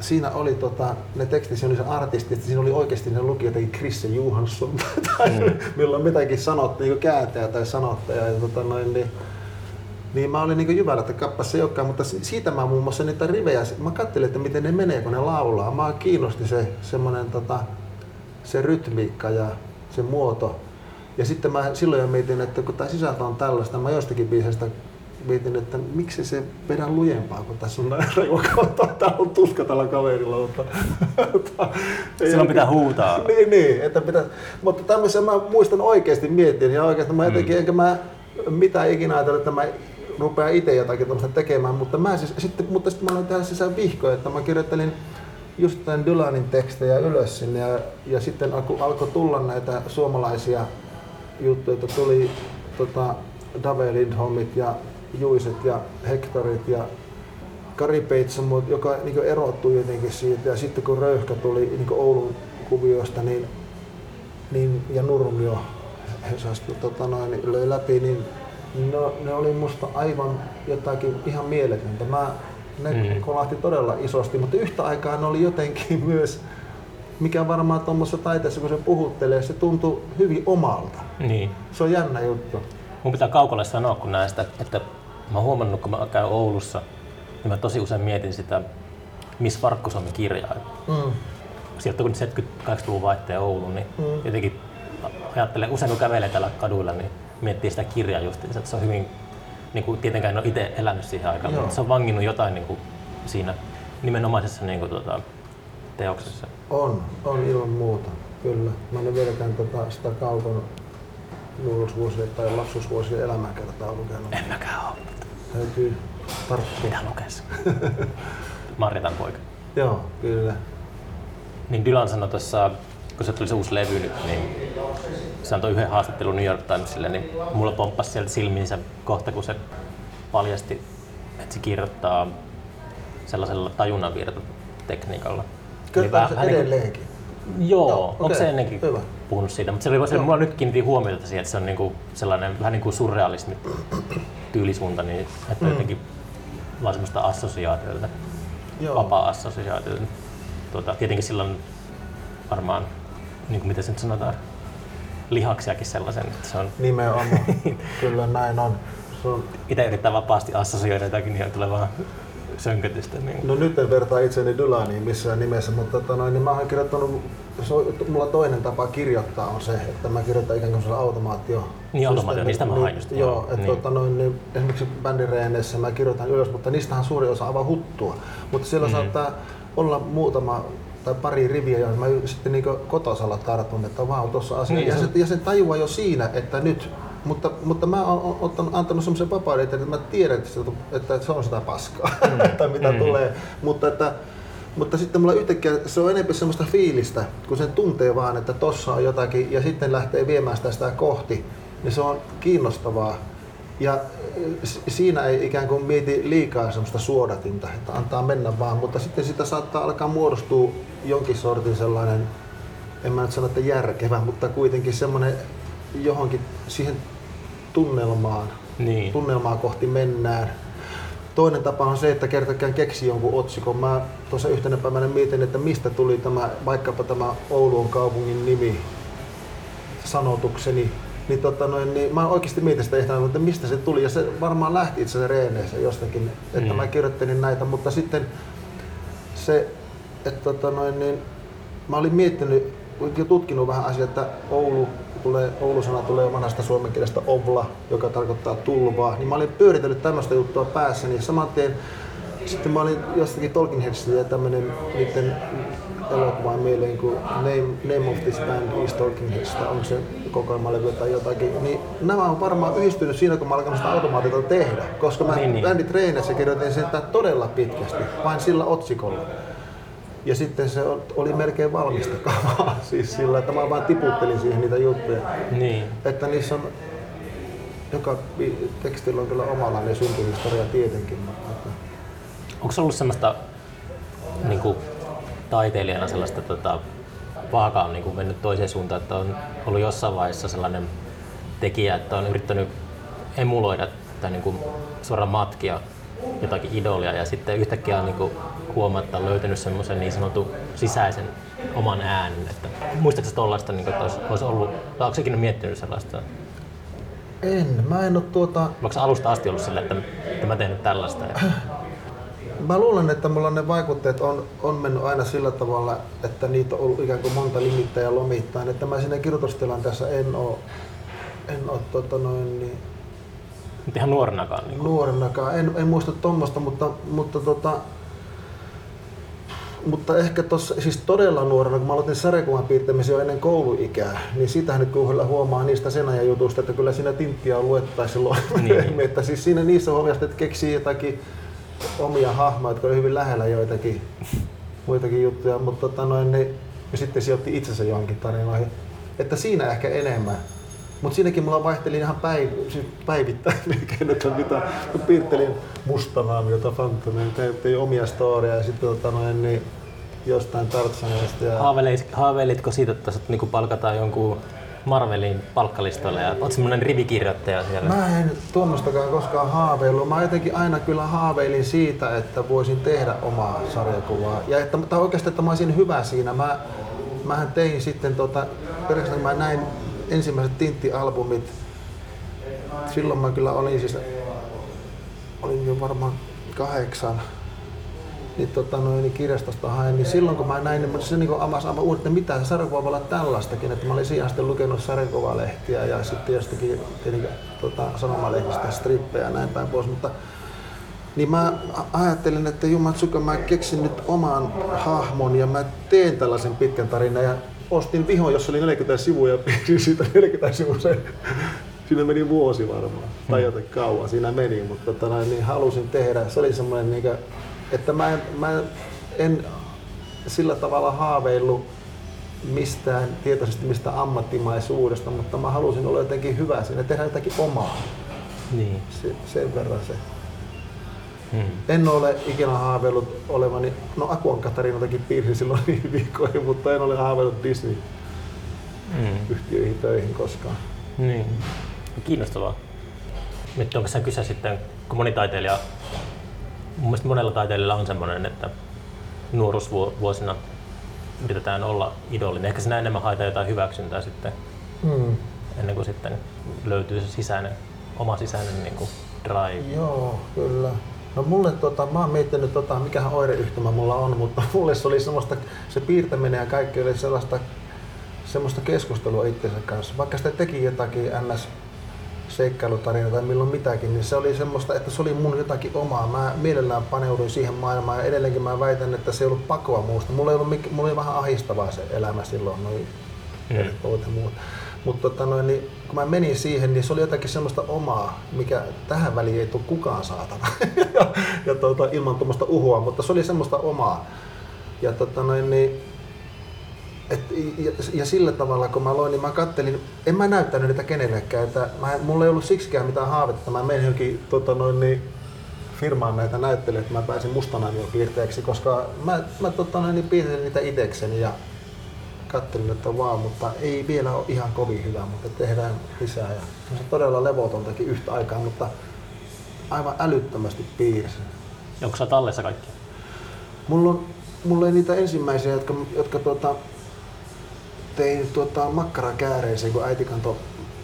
siinä oli tota, ne tekstit, siinä oli se artisti, että siinä oli oikeasti ne luki jotenkin Krisse Johansson tai mm. milloin mitäkin sanottiin, niin kääntäjä tai sanottaja. Ja tota noin, niin, niin mä olin niin jyvällä, että kappas se ei olekaan, mutta si- siitä mä muun muassa niitä rivejä, mä katselin, että miten ne menee, kun ne laulaa. Mä kiinnosti se semmoinen tota, se rytmiikka ja se muoto. Ja sitten mä silloin jo mietin, että kun tämä sisältö on tällaista, mä jostakin biisestä mietin, että miksi se vedän lujempaa, kun tässä on näin rajua kautta. Täällä on tuska tällä kaverilla, mutta... Silloin pitää huutaa. Niin, niin. Että pitää, mutta tämmöisen mä muistan oikeasti mietin ja oikeastaan mä jotenkin, Mm. enkä mä mitään ikinä ajatellut, että mä rupean itse jotakin tämmöistä tekemään, mutta mä siis, sitten, mutta sitten mä aloin tehdä sisään vihkoja, että mä kirjoittelin just tämän Dylanin tekstejä ylös sinne ja, ja sitten alkoi alko tulla näitä suomalaisia juttuja, että tuli tota, Dave Lindholmit ja Juiset ja Hektorit ja Kari Peitsamo, joka niin erottui jotenkin siitä ja sitten kun Röyhkä tuli niin Oulun kuvioista niin, niin, ja Nurmio Hesasta tota noin, löi läpi, niin no, ne oli musta aivan jotakin ihan mieletöntä. Mä, ne Mm. kolahti todella isosti, mutta yhtä aikaa ne oli jotenkin myös, mikä varmaan tuommoisessa taiteessa kun se puhuttelee, se tuntui hyvin omalta. Niin. Se on jännä juttu. Mun pitää kaukolle sanoa, kun näistä, että mä oon huomannut, kun mä käyn Oulussa, niin mä tosi usein mietin sitä Miss Farkkusalmen kirjaa. Mm. Sieltä kun 78-luvun vaihteen Ouluun, niin Mm. jotenkin ajattelen, usein kun kävelee täällä kaduilla, niin miettii sitä kirjaa just, että se on hyvin, niin kuin tietenkään en ole itse elänyt siihen aikaan, Joo. mutta se on vanginnut jotain niin kuin siinä nimenomaisessa niin kuin, tuota, teoksessa. On, on ilman muuta, kyllä. Mä en vieläkään tota, sitä kaukon nuoruusvuosien tai lapsuusvuosien elämänkertaa lukenut. En mäkään ole. Täytyy tarttua. Mitä lukes? Marjatan poika. Joo, kyllä. Niin Dylan sanoi tuossa, kun se tuli se uusi levy nyt, niin se antoi yhden haastattelun New York Timesille, niin mulla pomppasi sieltä silmiinsä kohta, kun se paljasti, että se kirjoittaa sellaisella tajunnanvirtatekniikalla. Kertaa se vähän niin kuin- edelleenkin. Joo, Joo, onko okei, se ennenkin hyvä. puhunut siitä? Mutta se oli se, mulla nyt kiinnitti huomiota siihen, että se on niinku sellainen vähän niin kuin surrealismi tyylisuunta, niin että Mm. jotenkin vaan semmoista assosiaatiota, Joo. vapaa assosiaatiota. Tuota, tietenkin silloin varmaan, niin kuin mitä se nyt sanotaan, lihaksiakin sellaisen, että se on Nimenomaan. Kyllä näin on. On. itse yrittää vapaasti assosioida jotakin, niin tulee vaan sönkötystä. Niin. No nyt en vertaa itseni Dylaniin missään nimessä, mutta tota noin, niin mä oon kirjoittanut, se on, mulla toinen tapa kirjoittaa on se, että mä kirjoitan ikään kuin automaatio. Niin, automaatio, niistä mä hain just, Joo, joo, että niin. tota noin, niin esimerkiksi bändireeneissä mä kirjoitan ylös, mutta niistähän suuri osa aivan huttua. Mutta siellä Mhm. saattaa olla muutama tai pari riviä, joihin mä sitten niin kotosalla tartun, että vau, tuossa asia. Niin, ja, se- ja sen tajuaa jo siinä, että nyt, mutta, mutta mä oon ottanut, antanut semmoisen vapauden, että mä tiedän, että se, että se on sitä paskaa, Mm. tai mitä tulee. Mutta, että, mutta sitten mulla yhtäkkiä se on enemmän semmoista fiilistä, kun sen tuntee vaan, että tossa on jotakin ja sitten lähtee viemään sitä, sitä kohti, niin se on kiinnostavaa. Ja s- siinä ei ikään kuin mieti liikaa semmoista suodatinta, että antaa mennä vaan, mutta sitten sitä saattaa alkaa muodostua jonkin sortin sellainen, en mä nyt sano, että järkevä, mutta kuitenkin semmoinen johonkin siihen tunnelmaan, Niin. tunnelmaa kohti mennään. Toinen tapa on se, että kertakään keksi jonkun otsikon. Mä tuossa yhtenä päivänä mietin, että mistä tuli tämä, vaikkapa tämä Oulun kaupungin nimi, sanotukseni. Niin, tota noin, niin mä oikeasti mietin sitä ehtona, että mistä se tuli. Ja se varmaan lähti itse asiassa reeneissä jostakin, että Mm. mä kirjoittelin näitä, mutta sitten se, että tota noin, niin mä olin miettinyt ja tutkinut vähän asiaa, että Oulu tulee, Oulu-sana tulee vanhasta suomen kielestä ovla, joka tarkoittaa tulvaa, niin mä olin pyöritellyt tämmöistä juttua päässäni ja saman tien sitten mä olin jostakin Tolkien Headsistä ja tämmönen niiden elokuva mieleen kuin Name, Name of this band is Talking Headsista, onko se kokoelmalevy tai jotakin, niin nämä on varmaan yhdistynyt siinä, kun mä alkanut sitä automaatiota tehdä, koska mä Niin, niin, niin. niin. bänditreeneissä kirjoitin sitä todella pitkästi, vain sillä otsikolla. Ja sitten se oli melkein valmista kamaa, siis sillä, että mä vaan tiputtelin siihen niitä juttuja. Niin. Että niissä on, joka tekstillä on kyllä omanlainen syntyhistoria tietenkin, mutta Onko se ollut semmoista niin kuin, taiteilijana sellaista tota, vaaka on niin kuin, mennyt toiseen suuntaan, että on ollut jossain vaiheessa sellainen tekijä, että on yrittänyt emuloida tai niin kuin, suoraan matkia jotakin idolia ja sitten yhtäkkiä on niin kuin, huomatta löytänyt semmoisen niin sanotun sisäisen oman äänen. Että, muistatko tuollaista, niin kuin, että olisi, olisi ollut, tai onko ikinä miettinyt sellaista? en, mä en oo tuota, Onko alusta asti ollut sillä, että, että mä teen nyt tällaista? Ja, Mä luulen, että mulla ne vaikutteet on, on mennyt aina sillä tavalla, että niitä on ollut ikään kuin monta limittäin ja lomittain. Että mä siinä kirjoitustilanteessa en oo, en oo tota noin, niin mutta ihan nuorenakaan. Niin kuin. nuorenakaan. En, en muista tuommoista, mutta, mutta, tota, mutta ehkä tossa, siis todella nuorena, kun mä aloitin sarjakuvan piirtämisen jo ennen kouluikää, niin sitähän nyt kyllä huomaa niistä sen ajan jutusta, että kyllä siinä tinttiä on luettu silloin Niin. Että siis siinä niissä huomioista, että keksii jotakin omia hahmoja, jotka on hyvin lähellä joitakin muitakin juttuja, mutta tota noin, niin, ja sitten sijoitti itsensä johonkin tarinoihin. Että siinä ehkä enemmän. Mutta siinäkin mulla vaihteli ihan päiv, siis päivittäin melkein, että mitä, piirtelin mustanaamiota fantomia, tein omia storia ja sitten tota noin, niin jostain Tartsaneista. Ja... Haaveilit, haaveilitko siitä, että sut niinku palkataan jonkun Marvelin palkkalistoille ja oot semmonen rivikirjoittaja siellä? Mä en tuommoistakaan koskaan haaveillut. Mä jotenkin aina kyllä haaveilin siitä, että voisin tehdä omaa sarjakuvaa. Ja että, tai oikeastaan, että mä olisin hyvä siinä. Mä, mähän tein sitten, tota, periaatteessa mä näin ensimmäiset Tintti-albumit. Silloin mä kyllä olin siis, olin jo varmaan kahdeksan. Niin, tota, noin, niin kirjastosta hain, niin silloin kun mä näin, niin se niin avasi aivan uuden, että mitä se sarjakuva voi olla tällaistakin, että mä olin siihen asti lukenut sarjakuvalehtiä ja sitten jostakin tietenkin tota, sanomalehdistä strippejä ja näin päin pois, mutta niin mä ajattelin, että Jumatsuka, mä keksin nyt oman hahmon ja mä teen tällaisen pitkän tarinan ja ostin vihon, jossa oli 40 sivua ja piirsin siitä 40 sivua. Siinä meni vuosi varmaan, tai jotenkin kauan siinä meni, mutta tota, niin halusin tehdä. Se oli semmoinen, niin kuin, että mä en, mä en sillä tavalla haaveillut mistään, tietoisesti mistä ammattimaisuudesta, mutta mä halusin olla jotenkin hyvä siinä, tehdä jotakin omaa. Niin. Se, sen verran se. Hmm. En ole ikinä haaveillut olevani, no Akuan Katarinotakin piirsin silloin niin viikkoihin, mutta en ole haaveillut Disney-yhtiöihin Hmm. töihin koskaan. Niin. Kiinnostavaa. Nyt onko se kyse sitten, kun moni taiteilija, mun mielestä monella taiteilijalla on semmoinen, että nuoruusvuosina yritetään olla idolinen. Ehkä sinä enemmän haetaan jotain hyväksyntää sitten Mm. ennen kuin sitten löytyy se sisäinen, oma sisäinen niin kuin drive. Joo, kyllä. No mulle tota, mä oon miettinyt tota, mikähän oireyhtymä mulla on, mutta mulle se oli semmoista, se piirtäminen ja kaikki oli sellaista semmoista keskustelua itsensä kanssa. Vaikka sitä teki jotakin ns seikkailutarina tai milloin mitäkin, niin se oli semmoista, että se oli mun jotakin omaa. Mä mielellään paneuduin siihen maailmaan ja edelleenkin mä väitän, että se ei ollut pakoa muusta. Mulla, ei ollut, mulla oli vähän ahistavaa se elämä silloin, noin Mm. mm. ja muut. Mutta tota noin, niin, kun mä menin siihen, niin se oli jotakin semmoista omaa, mikä tähän väliin ei tule kukaan saatana. ja, ja tota, ilman tuommoista uhua, mutta se oli semmoista omaa. Ja tota noin, niin, et, ja, ja, sillä tavalla kun mä loin, niin mä kattelin, en mä näyttänyt niitä kenellekään, että mä, mulla ei ollut siksikään mitään haavetta, mä menin johonkin tota noin, niin, firmaan näitä näyttelyä, että mä pääsin mustanaamiopiirteeksi, koska mä, mä tota noin, niin piirtelin niitä itekseni ja kattelin, että vaan, mutta ei vielä ole ihan kovin hyvä, mutta tehdään lisää. Ja se on todella levotontakin yhtä aikaa, mutta aivan älyttömästi piirsin. Onko sä tallessa kaikki? Mulla, on, mulla ei niitä ensimmäisiä, jotka, jotka tuota, tein tuota, makkarakääreisiin, kun äiti kantoi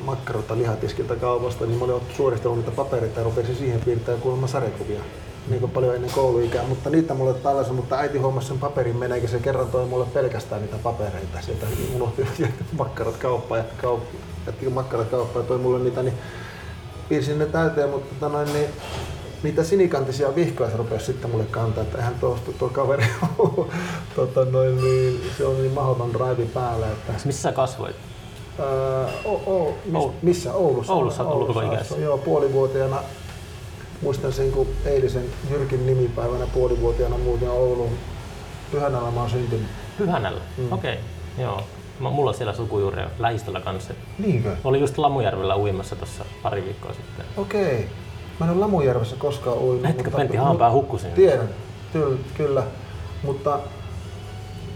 makkaroita lihatiskiltä kaupasta, niin mä olin suoristellut niitä papereita ja rupesin siihen piirtämään kuulemma sarjakuvia. Niin kuin paljon ennen kouluikää, mutta niitä mulle tallessa, mutta äiti hommasi sen paperin meneekin se kerran toi mulle pelkästään niitä papereita. Sieltä unohti makkarat kauppaan, jätti, kaup- jätti makkarat kauppaan ja toi mulle niitä, niin piirsin ne täyteen, mutta tota noin, niin niitä sinikantisia vihkoja se rupesi sitten mulle kantaa, että eihän tuosta tuo kaveri ollut. tota noin, niin, se on niin mahdoton drive päällä, että Missä sä kasvoit? Öö, o, o, mis, Oulu. missä? Oulussa. Oulussa olet ollut koko ikäsi. asuin, Joo, puolivuotiaana. Muistan sen, kun eilisen Jyrkin nimipäivänä puolivuotiaana muutin Ouluun. Pyhänällä mä oon syntynyt. Pyhänällä? Mm. Okei, okay. joo. Mulla on siellä sukujuuria lähistöllä kanssa. Niinkö? Mä olin just Lamujärvellä uimassa tuossa pari viikkoa sitten. Okei. Mä en ole Lamujärvessä koskaan uinut. Etkö Pentti Haanpää hukku sinne? Tiedän, kyllä, kyllä. Mutta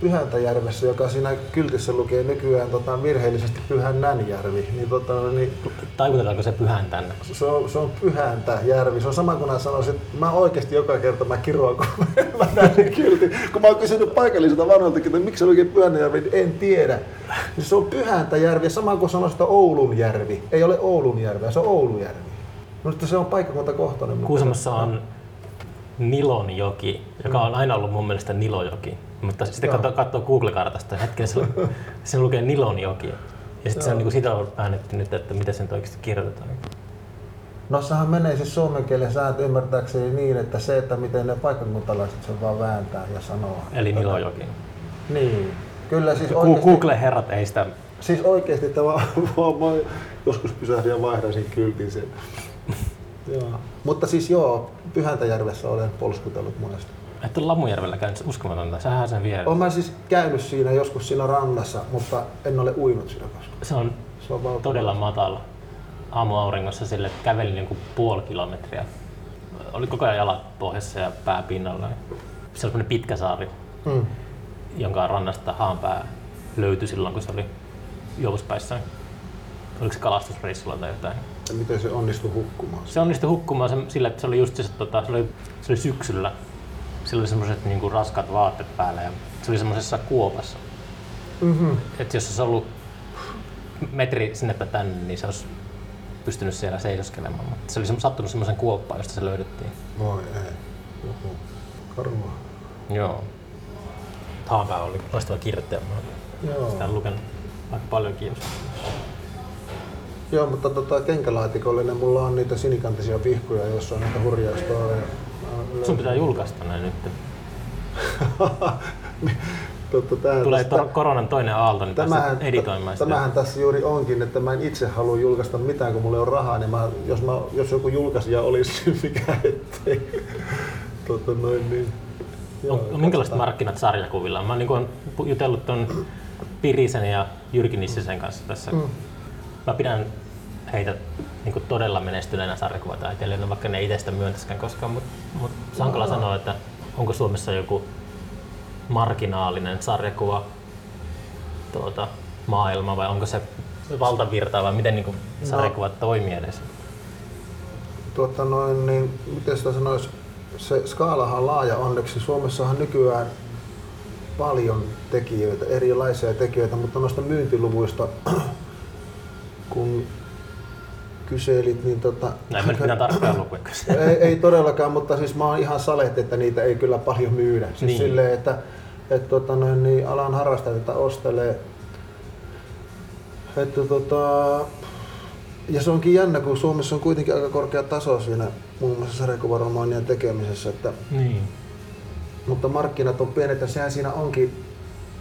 Pyhäntäjärvessä, joka siinä kyltissä lukee nykyään tota, virheellisesti Pyhännänjärvi, niin, tota, niin Taivutetaanko se pyhän tänne? se on, se on pyhäntä järvi. Se on sama kuin mä sanoisin, että mä oikeasti joka kerta mä kiroan, kun mä näen sen kyltin. Kun mä oon kysynyt paikallisilta vanhoiltakin, että miksi se lukee pyhäntä järvi, niin en tiedä. Niin se on pyhäntä järvi, sama kuin sanoisin, että Oulun järvi. Ei ole Oulun järveä, se on Oulujärvi. Mutta se on paikkakuntakohtainen. Kuusamossa on Nilonjoki, joka on aina ollut mun mielestä Nilojoki. Mutta sitten katsoo, katsoo Google-kartasta ja hetkinen, se, se lukee Nilonjoki. Ja sitten se on niin siitä on väännetty nyt, että miten se nyt oikeasti kirjoitetaan. No sehän menee siis suomen kielen sääntö ymmärtääkseni niin, että se, että miten ne paikkakuntalaiset sen vaan vääntää ja sanoo. Eli Nilojoki. Niin. Kyllä siis oikeasti, Google-herrat ei sitä... siis oikeasti tämä vaan joskus pysähdin ja vaihdasin kyltin sen. joo. Mutta siis joo, Pyhäntäjärvessä olen polskutellut monesti. Et ole Lamujärvellä käynyt, uskomatonta. Sähän sen vieressä. Olen siis käynyt siinä joskus siinä rannassa, mutta en ole uinut siinä koskaan. Se on Se on todella matala aamuauringossa sille, kävelin joku puoli kilometriä. Oli koko ajan jalat pohjassa ja pää pinnalla. Se on semmoinen pitkä saari, Mm. jonka rannasta haanpää löytyi silloin, kun se oli juovuspäissään. Oliko se kalastusreissulla tai jotain. Ja miten se onnistui hukkumaan? Se onnistui hukkumaan sillä, että se oli just se, tota, se, oli, se oli syksyllä. Sillä oli semmoiset niinku raskaat vaatteet päällä ja se oli semmoisessa kuopassa. Mm-hmm. Että jos olisi ollut metri sinne tai tänne, niin se olisi pystynyt siellä seisoskelemaan. Mutta se oli sattunut semmoisen kuoppaan, josta se löydettiin. Voi ei. Joku. Karua. Joo. Haanpää oli loistava kirjoittaja. Joo. sitä lukenut aika paljon kiinnostaa. Joo, mutta tota, kenkälaatikollinen mulla on niitä sinikantisia vihkuja, joissa on niitä hurjaa storeja. Sun pitää julkaista näin nyt. Totta, tää Tulee tästä- to- koronan toinen aalto, niin Tämähän, editoimaan sitä. tämähän tässä juuri onkin, että mä en itse halua julkaista mitään, kun mulla ei ole rahaa, niin mä, jos, mä, jos joku julkaisija olisi, niin mikä ettei. Tota noin, niin. On, on minkälaiset markkinat sarjakuvilla? Mä niin jutellut ton Pirisen ja Jyrki Nissisen kanssa tässä. Mm. Mä pidän heitä niin todella menestyneenä sarjakuvataiteilijoina, vaikka ne itse sitä myöntäisikään koskaan. Mutta mut se on hankala sanoa, että onko Suomessa joku marginaalinen sarjakuva tuota, maailma vai onko se valtavirtaa vai miten niin sarjakuvat toimii edes? Tuota noin, niin, miten sitä sanoisi, se skaalahan on laaja onneksi. Suomessahan nykyään paljon tekijöitä, erilaisia tekijöitä, mutta noista myyntiluvuista kun kyselit, niin tota... Näin me nyt mitään tarkkaa lukuja ei, ei, todellakaan, mutta siis mä oon ihan salet, että niitä ei kyllä paljon myydä. Siis niin. silleen, että, että tota, noin, niin alan harrastajat ostelee. Että tota, ja se onkin jännä, kun Suomessa on kuitenkin aika korkea taso siinä muun muassa sarjakuvaromaanien tekemisessä. Että, niin. Mutta markkinat on pienet ja sehän siinä onkin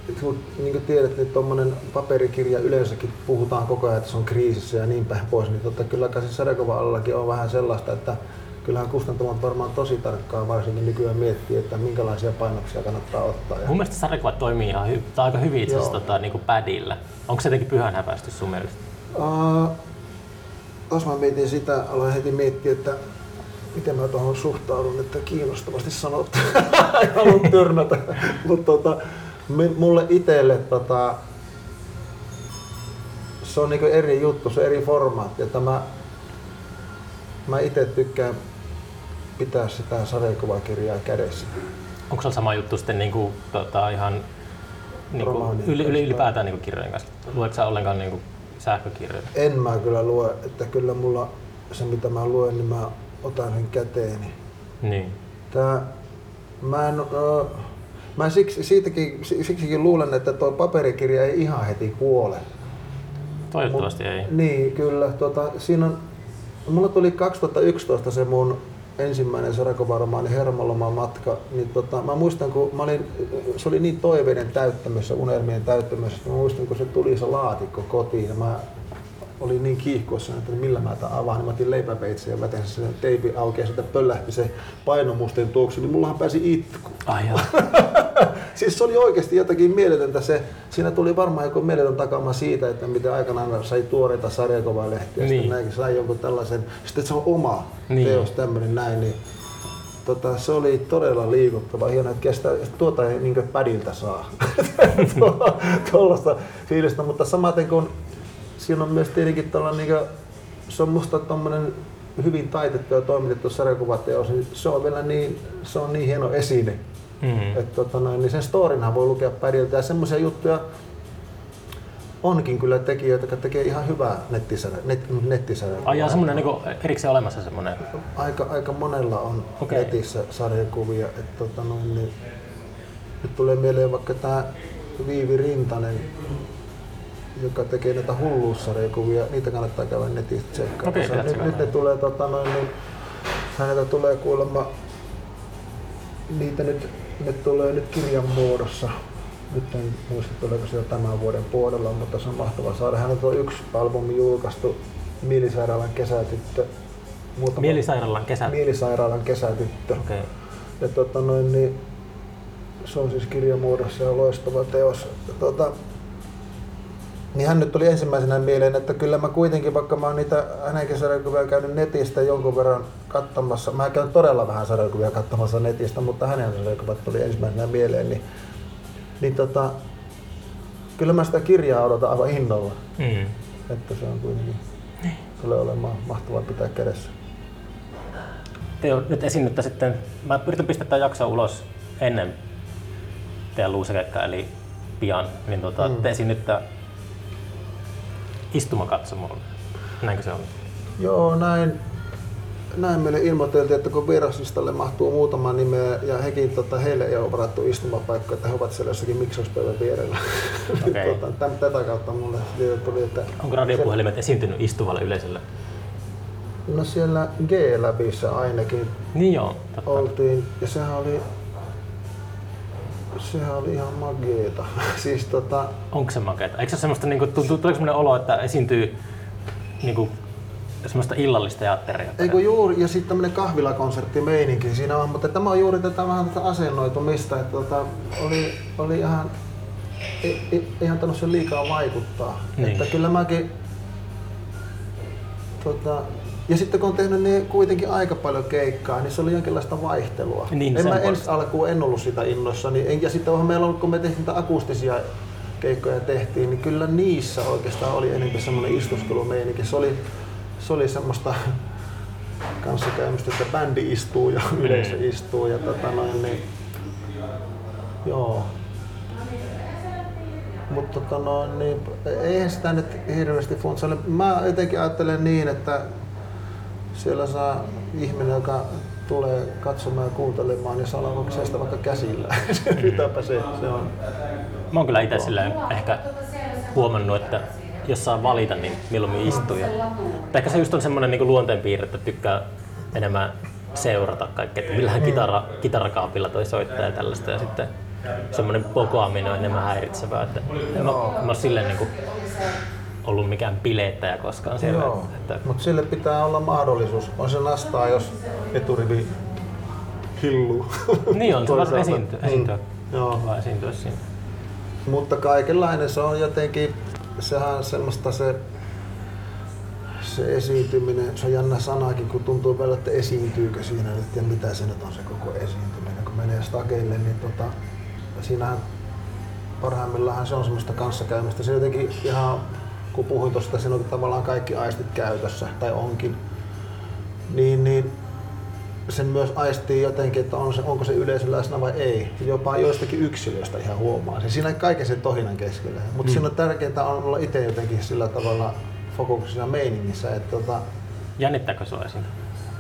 niin kuin tiedät, niin tuommoinen paperikirja yleensäkin puhutaan koko ajan, että se on kriisissä ja niin päin pois, niin totta, kyllä kai sarjakuva-alallakin on vähän sellaista, että kyllähän kustantamot varmaan tosi tarkkaan varsinkin nykyään miettii, että minkälaisia painoksia kannattaa ottaa. Mun mielestä sarjakuvat toimii ihan hy- tai aika hyvin itse asiassa tota, niin padilla. Onko se jotenkin pyhän häpäisty sun mielestä? Uh, jos mä mietin sitä, aloin heti miettiä, että miten mä tuohon suhtaudun, että kiinnostavasti sanottu. Haluan tyrmätä. Mutta tota, mulle itselle tota, se on niinku eri juttu, se on eri formaatti. Että mä, mä itse tykkään pitää sitä sarjakuvakirjaa kädessä. Onko se sama juttu sitten niinku, tota, ihan niinku, yli, yli, ylipäätään niinku kirjojen kanssa? Luetko sä ollenkaan niinku sähkökirjoja? En mä kyllä lue, että kyllä mulla se mitä mä luen, niin mä otan sen käteeni. Niin. Tää, mä en, uh, Mä siksi, siitäkin, siksikin luulen, että tuo paperikirja ei ihan heti kuole. Toivottavasti Mut, ei. Niin, kyllä. Tota, siinä on, mulla tuli 2011 se mun ensimmäinen Sarakovaromaani Hermaloman matka, niin tota, mä muistan, kun mä olin, se oli niin toiveiden täyttämässä, unelmien täyttämässä, mä muistan, kun se tuli se laatikko kotiin, ja mä oli niin kiihkossa, että millä mä tämän avaan, niin mä otin leipäpeitsen ja vetin sen teipin auki ja sitten pöllähti se painomusten tuoksu, niin mullahan pääsi itku. Ai siis se oli oikeasti jotakin mieletöntä se, siinä tuli varmaan joku mieletön takama siitä, että miten aikanaan sai tuoreita sarjakuvalehtiä ja niin. sitten näinkin sai jonkun tällaisen, sitten se on oma niin. teos tämmöinen näin, niin tota, se oli todella liikuttava, hieno, että kestää, tuota ei niin pädiltä saa, tuollaista fiilistä, mutta samaten kun siinä on myös tietenkin tällainen, niin se on musta tommonen hyvin taitettu ja toimitettu sarjakuvateos, niin se on vielä niin, se on niin hieno esine. Mm-hmm. Että tota noin, niin sen storinhan voi lukea päriltä ja semmoisia juttuja onkin kyllä tekijöitä, jotka tekee ihan hyvää nettisarjaa. Net, nettisarja. Ai jaa, semmoinen niin erikseen olemassa semmoinen? Aika, aika monella on okay. netissä sarjakuvia. Että tota noin, niin, nyt tulee mieleen vaikka tämä Viivi Rintanen, joka tekee näitä hulluussarjakuvia, niitä kannattaa käydä netistä tsekkaa. Okay, nyt, nyt, ne tulee, tota, noin, niin, häneltä tulee kuulemma, niitä nyt, ne tulee nyt kirjan muodossa. Nyt en muista tuleeko se jo tämän vuoden puolella, mutta se on mahtava saada. Häneltä on yksi albumi julkaistu, Mielisairaalan kesätyttö. Muutama, Mielisairaalan kesätyttö? Mielisairaalan kesätyttö. Okay. Ja tota noin, niin, se on siis kirjamuodossa ja loistava teos. Tota, niin hän nyt tuli ensimmäisenä mieleen, että kyllä mä kuitenkin, vaikka mä oon niitä hänenkin sarjakuvia käynyt netistä jonkun verran katsomassa, mä käyn todella vähän sarjakuvia katsomassa netistä, mutta hänen sarjakuvat tuli ensimmäisenä mieleen, niin, niin tota, kyllä mä sitä kirjaa odotan aivan innolla. Mm. Että se on kuitenkin, niin. tulee olemaan mahtavaa pitää kädessä. Te nyt esiinnyttä sitten, mä yritän pistää tämän jakson ulos ennen teidän luusekekkaa, eli pian, niin tota, mm. te esiinnytte istumakatsomolle. Näinkö se on? Joo, näin. Näin meille ilmoiteltiin, että kun vieraslistalle mahtuu muutama nimeä ja hekin, tota, heille ei ole varattu istumapaikka, että he ovat siellä jossakin miksauspäivän vierellä. Okay. tota, tätä kautta mulle tuli, että... Onko radiopuhelimet se... esiintynyt istuvalle yleisölle? No siellä G-läbissä ainakin niin joo, totta. oltiin ja sehän oli sehän oli ihan mageeta. siis tota... Onko se mageeta? Eikö se semmoista, niinku, tuleeko semmoinen olo, että esiintyy niinku, semmoista illallista teatteria? Eikö juuri, ja sitten tämmöinen kahvilakonsertti meininki siinä on, mutta tämä on juuri tätä vähän tätä asennoitumista, että tota, oli, oli ihan, ei, ei, eihän tainnut se liikaa vaikuttaa. Niin. Että kyllä mäkin tota, ja sitten kun on tehnyt niin kuitenkin aika paljon keikkaa, niin se oli jonkinlaista vaihtelua. Niin, en mä ensi alkuun en ollut sitä innossa. Niin, ja sitten on meillä ollut, kun me tehtiin niitä akustisia keikkoja tehtiin, niin kyllä niissä oikeastaan oli enemmän semmoinen istuskelumeininki. Se oli, se oli semmoista kanssakäymistä, että bändi istuu ja yleisö istuu ja tota noin, niin, joo. Mutta tota no, niin, eihän sitä nyt hirveästi funtsaile. Mä jotenkin ajattelen niin, että siellä saa ihminen, joka tulee katsomaan ja kuuntelemaan, niin saa olla sitä vaikka käsillä. Mitäpä se, se on. Mä oon kyllä itse silleen ehkä huomannut, että jos saa valita, niin milloin istuu. Ja, ehkä se just on semmoinen niin luonteenpiirre, että tykkää enemmän seurata kaikkea, että millähän kitara, kitarakaapilla toi soittaa ja tällaista. Ja sitten semmoinen pokoaminen on enemmän häiritsevää. Että en mä, mä ole silleen niin kuin ollut mikään bileettäjä koskaan siellä. Joo, että... mutta sille pitää olla mahdollisuus. On se nastaa, jos eturivi hilluu. Niin on, se vaan esiintyä, esiintyä. Mm. Joo. esiintyä siinä. Mutta kaikenlainen se on jotenkin, sehän on semmoista se, se esiintyminen, se on jännä sanakin, kun tuntuu vielä, että esiintyykö siinä nyt ja mitä se nyt on se koko esiintyminen. Kun menee stakeille, niin tota, siinähän parhaimmillaan se on semmoista kanssakäymistä. Se jotenkin ihan, kun puhuin tuosta, siinä on tavallaan kaikki aistit käytössä, tai onkin, niin, niin sen myös aistii jotenkin, että on se, onko se yleisö läsnä vai ei. Jopa joistakin yksilöistä ihan huomaa. Se siinä kaiken sen tohinan keskellä. Mutta mm. siinä on tärkeintä on olla itse jotenkin sillä tavalla fokuksena meiningissä. Että tota, Jännittääkö sinua esiin?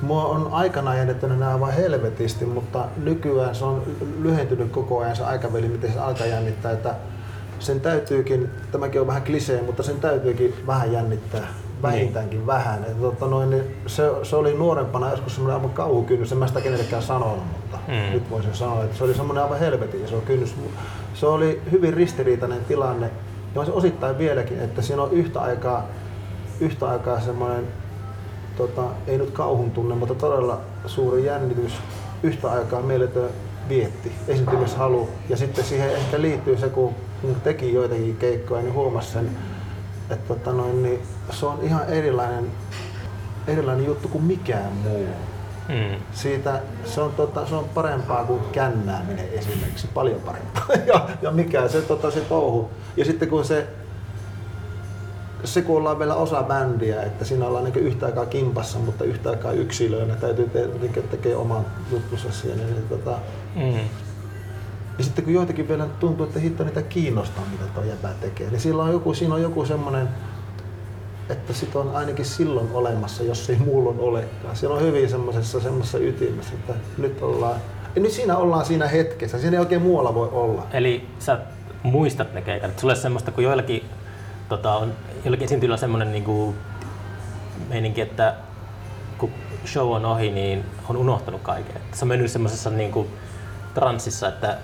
Mua on aikana jännittänyt nämä vain helvetisti, mutta nykyään se on lyhentynyt koko ajan se aikaväli, miten se alkaa jännittää. Että sen täytyykin, tämäkin on vähän klisee, mutta sen täytyykin vähän jännittää vähintäänkin niin. vähän. Et, tota noin, niin se, se, oli nuorempana joskus semmoinen aivan kauhukynnys, en mä sitä kenellekään sanonut, mutta mm. nyt voisin sanoa, että se oli semmoinen aivan helvetin iso kynnys. Se oli hyvin ristiriitainen tilanne, ja on se osittain vieläkin, että siinä on yhtä aikaa, yhtä aikaa semmoinen, tota, ei nyt kauhun tunne, mutta todella suuri jännitys, yhtä aikaa mieletön vietti, esiintymishalu, ja sitten siihen ehkä liittyy se, kun teki joitakin keikkoja, niin huomasi sen, että tota noin, niin se on ihan erilainen, erilainen juttu kuin mikään muu. Mm. Siitä, se, on, tota, se on parempaa kuin kännääminen esimerkiksi, paljon parempaa. ja, ja mikä se, tota, se touhu. Ja sitten kun se, se kun ollaan vielä osa bändiä, että siinä ollaan niin yhtä aikaa kimpassa, mutta yhtä aikaa yksilöinä, täytyy te, tekee oman juttusa siellä. Niin, tota, mm. Ja sitten kun joitakin vielä tuntuu, että hitto niitä kiinnostaa, mitä tuo jäbä tekee, niin siinä on joku, siinä on joku semmoinen, että sit on ainakin silloin olemassa, jos ei muulloin olekaan. Siellä on hyvin semmoisessa, semmoisessa ytimessä, että nyt ollaan, ja nyt siinä ollaan siinä hetkessä, siinä ei oikein muualla voi olla. Eli sä muistat ne keikat, että sulle semmoista, kun joillakin, tota, on, joillakin esiintyjillä semmoinen niinku, meininki, että kun show on ohi, niin on unohtanut kaiken. Se on mennyt semmoisessa niinku, transsissa, että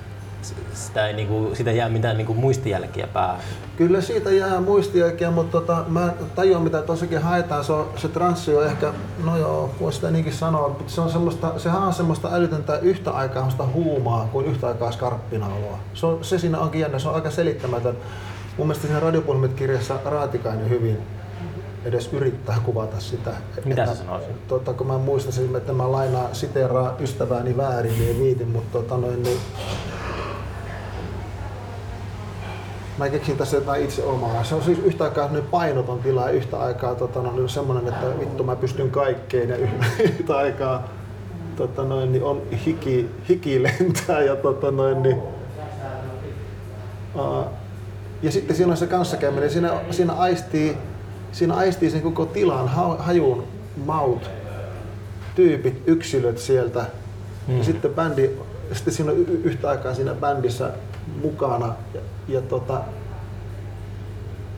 sitä ei, niinku, siitä jää mitään niinku, muistijälkiä päähän. Kyllä siitä jää muistijälkiä, mutta tota, mä tajuan mitä tossakin haetaan. Se, on, se transsi on ehkä, no joo, voisi sitä niinkin sanoa, mutta se on semmoista, sehän on semmoista älytöntä yhtä aikaa sitä huumaa kuin yhtä aikaa skarppinaoloa. Se, on, se siinä onkin jännä, se on aika selittämätön. Mun mielestä siinä Radiopulmit-kirjassa Raatikainen hyvin edes yrittää kuvata sitä. Mitä sä sanoisit? Tota, kun mä muistaisin, että mä lainaan siteeraa ystävääni väärin, niin viitin, mutta tota, noin, niin mä keksin tässä jotain itse omaa. Se on siis yhtä aikaa painoton tila ja yhtä aikaa tota, no, niin semmoinen, että vittu mä pystyn kaikkeen ja yhtä aikaa tota, noin, niin on hiki, hiki lentää ja tota, noin, niin, uh, ja sitten siinä on se kanssakäyminen, siinä, siinä aistii, siinä aistii sen koko tilan, hajun, maut, tyypit, yksilöt sieltä. Mm. Ja sitten bändi, sitten siinä on yhtä aikaa siinä bändissä mukana. Ja, tota,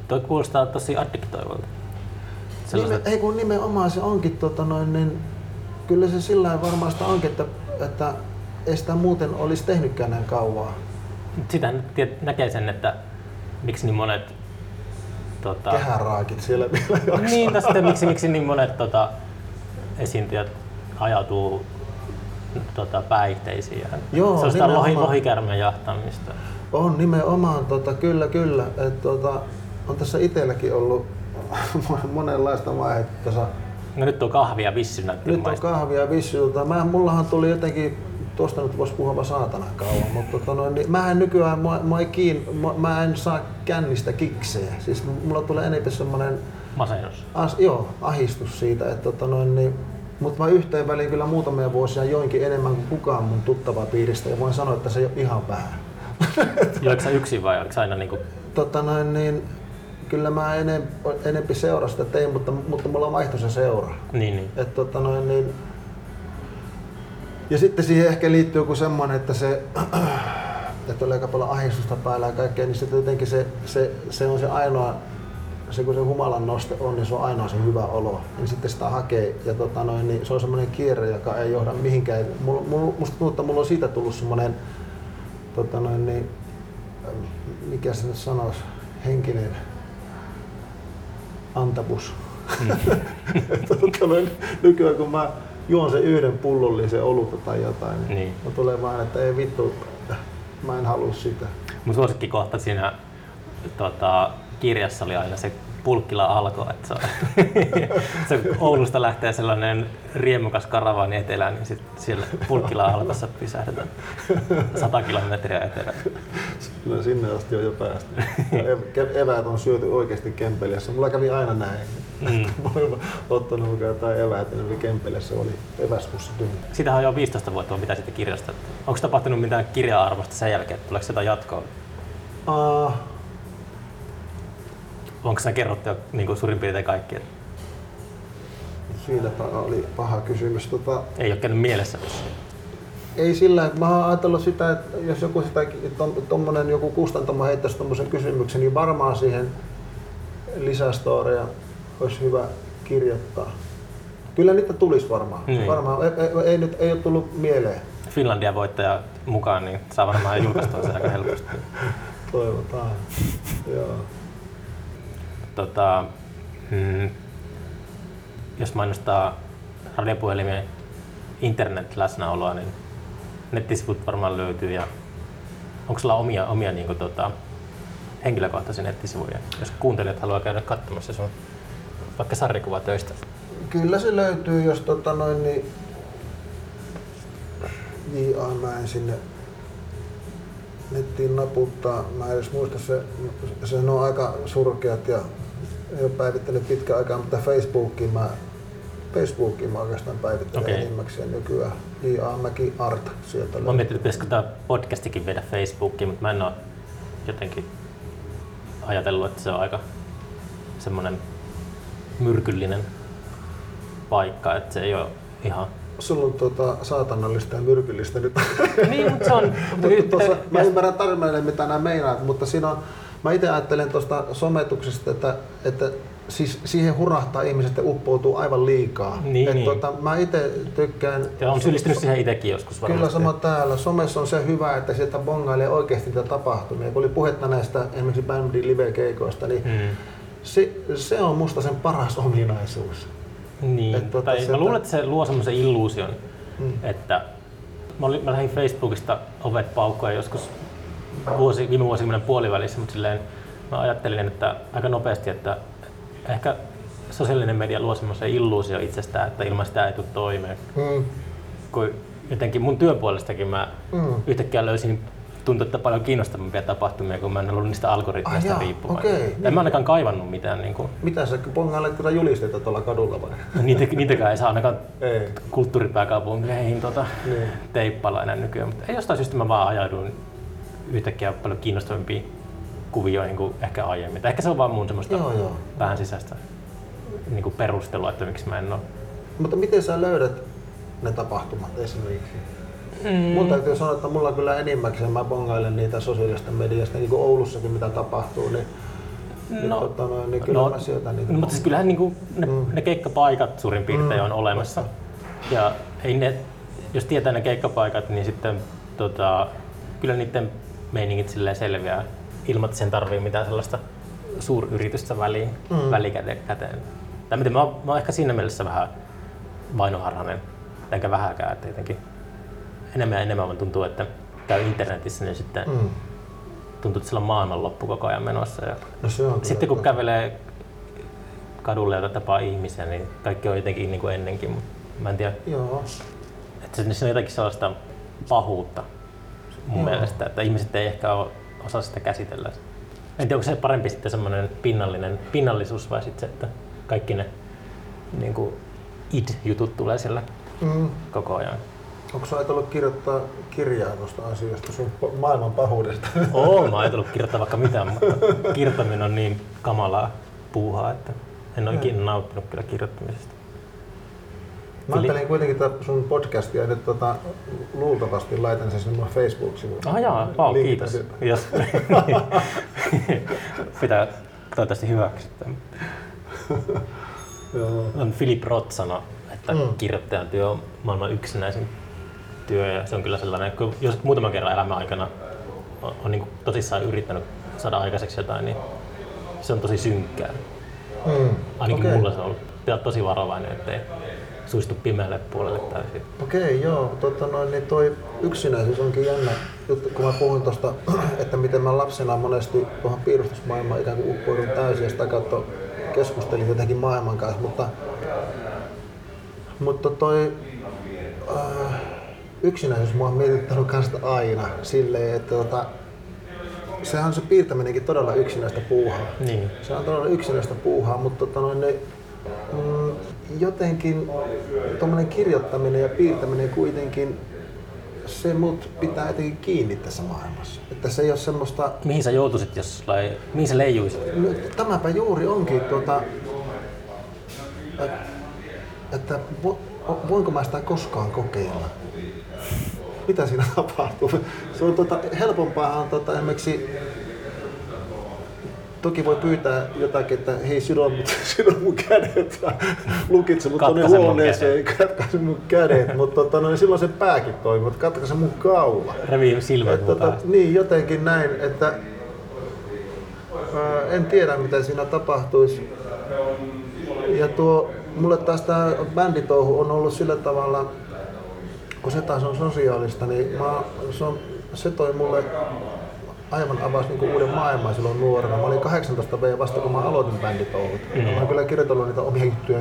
Toi kuulostaa tosi addiktoivalta. Nime, ei kun nimenomaan se onkin, tota noin, niin, kyllä se sillä varmaan sitä onkin, että, että ei sitä muuten olisi tehnytkään näin kauaa. Sitä näkee sen, että miksi niin monet tota, kehäraakit siellä vielä jaksaa. Niin, tai sitten miksi, miksi niin monet tota, esiintyjät ajautuu tota, päihteisiin. Joo, se on sitä lohi, lohikärmen jahtamista. On nimenomaan, tota, kyllä kyllä. Et, tota, on tässä itselläkin ollut monenlaista vaihetta. No nyt on kahvia vissy Nyt on kahvia vissy. Tota, mä, mullahan tuli jotenkin tuosta nyt voisi puhua vaan saatana kauan, mutta tota noin, niin mä en nykyään, mä, mä, kiin, mä, mä, en saa kännistä kiksejä. Siis mulla tulee eniten semmoinen... Masennus? As, joo, ahistus siitä, että tota noin, niin, mutta mä yhteen väliin kyllä muutamia vuosia joinkin enemmän kuin kukaan mun tuttavaa piiristä ja voin sanoa, että se ei ole ihan vähän. Joiko yksin vai oliko aina niinku tota noin, niin, kyllä mä enem, enempi seurasta tein, mutta, mutta mulla vaihtoi se seura. Niin, niin. Et, tota noin, niin, ja sitten siihen ehkä liittyy joku semmoinen, että se että oli aika paljon ahdistusta päällä ja kaikkea, niin sitten jotenkin se, se, se on se ainoa, se kun se humalan noste on, niin se on ainoa se hyvä olo. Niin sitten sitä hakee ja tota noin, niin se on semmoinen kierre, joka ei johda mihinkään. Mulla, mulla, musta tuntuu, että mulla on siitä tullut semmoinen, tota noin, niin, mikä se nyt sanoisi, henkinen antabus. Mm. tota noin, nykyään kun mä juon sen yhden pullollisen olutta tai jotain, niin, niin. tulee vaan, että ei vittu, mä en halua sitä. Mun suosikkikohta siinä tota, kirjassa oli aina se pulkkila alko, että se, on, se Oulusta lähtee sellainen riemukas karavaani etelään, niin sit siellä pulkkila alkossa pysähdetään 100 kilometriä etelään. Kyllä sinne asti on jo päästy. eväät on syöty oikeasti Kempeliassa. Mulla kävi aina näin. Mm. Ottanut mukaan jotain eväät, niin oli Kempeliassa oli eväspussi tyhjä. Sitähän on jo 15 vuotta, mitä sitten kirjasta. Onko tapahtunut mitään kirja-arvosta sen jälkeen? Tuleeko sitä jatkoa? Uh, Onko sä kerrottu jo niin kuin suurin piirtein kaikki? Siinäpä oli paha kysymys. Tota, ei ole käynyt mielessä Ei sillä, että mä oon ajatellut sitä, että jos joku sitä, tommonen joku kustantama heittäisi tuommoisen kysymyksen, niin varmaan siihen lisästoria olisi hyvä kirjoittaa. Kyllä niitä tulisi varmaan. Niin. varmaan ei, ei, ei, nyt ei ole tullut mieleen. Finlandia voittaja mukaan, niin saa varmaan julkaistua se aika helposti. Toivotaan. Joo tota, mm, jos mainostaa radiopuhelimien internet-läsnäoloa, niin nettisivut varmaan löytyy. Ja onko sulla omia, omia niin kuin, tota, henkilökohtaisia nettisivuja, jos kuuntelijat haluaa käydä katsomassa sun vaikka sarjakuvatöistä? Kyllä se löytyy, jos tota noin, niin J.A. Mäen sinne nettiin naputtaa. Mä en edes muista, se, se on aika surkeat ja päivittänyt pitkä aikaa, mutta Facebookiin mä, Facebookiin mä oikeastaan päivittelen okay. enimmäkseen nykyään. J.A. Mäki Art sieltä Mä mietin, että pitäisikö tämä podcastikin viedä Facebookiin, mutta mä en ole jotenkin ajatellut, että se on aika semmoinen myrkyllinen paikka, että se ei ole ihan sulla on tuota, saatanallista ja myrkyllistä nyt. Niin, mutta se on... mutta tuossa, mä ymmärrän tarkalleen, mitä nämä meinaat, mutta siinä on, Mä itse ajattelen tuosta sometuksesta, että, että siis siihen hurahtaa ihmiset ja uppoutuu aivan liikaa. Niin, Et niin. Tota, mä itse tykkään... Ja on syyllistynyt siihen itsekin joskus varmasti. Kyllä sama täällä. Somessa on se hyvä, että sieltä bongailee oikeasti niitä tapahtumia. Kun oli puhetta näistä esimerkiksi bändin live-keikoista, niin hmm. se, se on musta sen paras ominaisuus. Niin, Et, tota, tai sieltä... mä luulen, että se luo semmoisen illuusion, hmm. että mä, olin, mä lähdin Facebookista ovet paukkoja joskus vuosi, viime vuosikymmenen puolivälissä, mutta silleen mä ajattelin, että aika nopeasti, että ehkä sosiaalinen media luo semmoisen illuusio itsestään, että ilman sitä ei tule toimeen. Mm. Kun jotenkin mun työn puolestakin mä mm. yhtäkkiä löysin tuntui, että paljon kiinnostavampia tapahtumia, kun mä en ollut niistä algoritmeista ah, riippuvainen. Okay, en niin. mä ainakaan kaivannut mitään. Niin kuin... Mitä sä bongailet kyllä julisteita tuolla kadulla vai? No, niitä, niitäkään ei saa ainakaan ei. kulttuuripääkaupunkeihin tota, niin. teippalla enää nykyään. Mutta ei jostain syystä mä vaan ajauduin yhtäkkiä paljon kiinnostavampiin kuvioihin kuin ehkä aiemmin. Tai ehkä se on vaan mun semmoista joo, joo. vähän sisäistä niin kuin perustelua, että miksi mä en ole. Mutta miten sä löydät ne tapahtumat esimerkiksi? Mm. Mun täytyy sanoa, että mulla kyllä enimmäkseen mä bongailen niitä sosiaalista mediasta, niin kuin Oulussakin mitä tapahtuu, niin niin no, tota, no, niin kyllä no, mä sieltä niitä no, mutta siis kyllähän niin kuin ne, mm. ne keikkapaikat suurin piirtein mm. on olemassa. Ja ei ne, jos tietää ne keikkapaikat, niin sitten tota, kyllä niiden meiningit silleen selviää ilman, että sen tarvii mitään sellaista suuryritystä väliin, mm. välikäteen. Tai miten, mä, oon, mä oon ehkä siinä mielessä vähän vainoharhainen, enkä vähäkään, että jotenkin enemmän ja enemmän tuntuu, että käy internetissä, niin sitten mm. tuntuu, että sillä on maailmanloppu koko ajan menossa. Ja no se on sitten kun kävelee kadulle ja tapaa ihmisiä, niin kaikki on jotenkin niin kuin ennenkin, mutta mä en tiedä. Joo. Että se on jotenkin sellaista pahuutta mun Joo. mielestä, että ihmiset ei ehkä osaa sitä käsitellä. En tiedä, onko se parempi sitten semmoinen pinnallinen, pinnallisuus vai sitten se, että kaikki ne niin kuin id-jutut tulee siellä mm. koko ajan. Onko sä ajatellut kirjoittaa kirjaa tuosta asiasta, sun maailman pahuudesta? Oon mä ajatellut kirjoittaa vaikka mitään, mutta kirjoittaminen on niin kamalaa puuhaa, että en ole ikinä nauttinut kyllä kirjoittamisesta. Mä ajattelin kuitenkin tätä sun podcastia nyt tota, luultavasti laitan sen sinne mun Facebook-sivuille. Ah jaa, Linkitän kiitos. Jos, pitää toivottavasti hyväksyttää. On Philip Roth että Mm. kirjoittajan työ on maailman yksinäisin työ ja se on kyllä sellainen, kun jos muutaman kerran elämän aikana on, on niin tosissaan yrittänyt saada aikaiseksi jotain, niin se on tosi synkkää. Mm. Ainakin okay. mulla se on ollut. Pitää tosi varovainen, ettei suistu pimeälle puolelle täysin. Okei, joo. Tota noin, niin toi yksinäisyys onkin jännä juttu, kun mä puhuin tuosta, että miten mä lapsena monesti tuohon piirustusmaailmaan ikään kuin uppoudun täysin ja sitä kautta keskustelin jotenkin maailman kanssa, mutta, mutta toi äh, yksinäisyys mua on mietittänyt kanssa aina silleen, että tota, sehän on se piirtäminenkin todella yksinäistä puuhaa. Niin. Se on todella yksinäistä puuhaa, mutta tota noin, ne, mm, jotenkin tuommoinen kirjoittaminen ja piirtäminen kuitenkin, se mut pitää jotenkin kiinni tässä maailmassa. Että se ei ole semmoista, Mihin sä joutuisit, jos lai, mihin sä leijuisit? no, tämäpä juuri onkin, tuota, et- että vo, voinko mä sitä koskaan kokeilla? Mitä siinä tapahtuu? Se on tuota, helpompaa on tuota, esimerkiksi Toki voi pyytää jotakin, että hei sido, mut, sido mun kädet ja lukitse mut tonne mun huoneeseen, katkaise mun kädet, mutta tota, no, silloin se pääkin toimii, mutta katkaise mun kaula. Revi silmät tota, niin, jotenkin näin, että ää, en tiedä mitä siinä tapahtuisi. Ja tuo, mulle taas tämä bänditouhu on ollut sillä tavalla, kun se taas on sosiaalista, niin mä, se, on, se toi mulle aivan avasi niin uuden maailman silloin nuorena. Mä olin 18 V vasta kun mä aloitin bänditouhut. Mm. Mä oon kyllä kirjoitellut niitä omia juttuja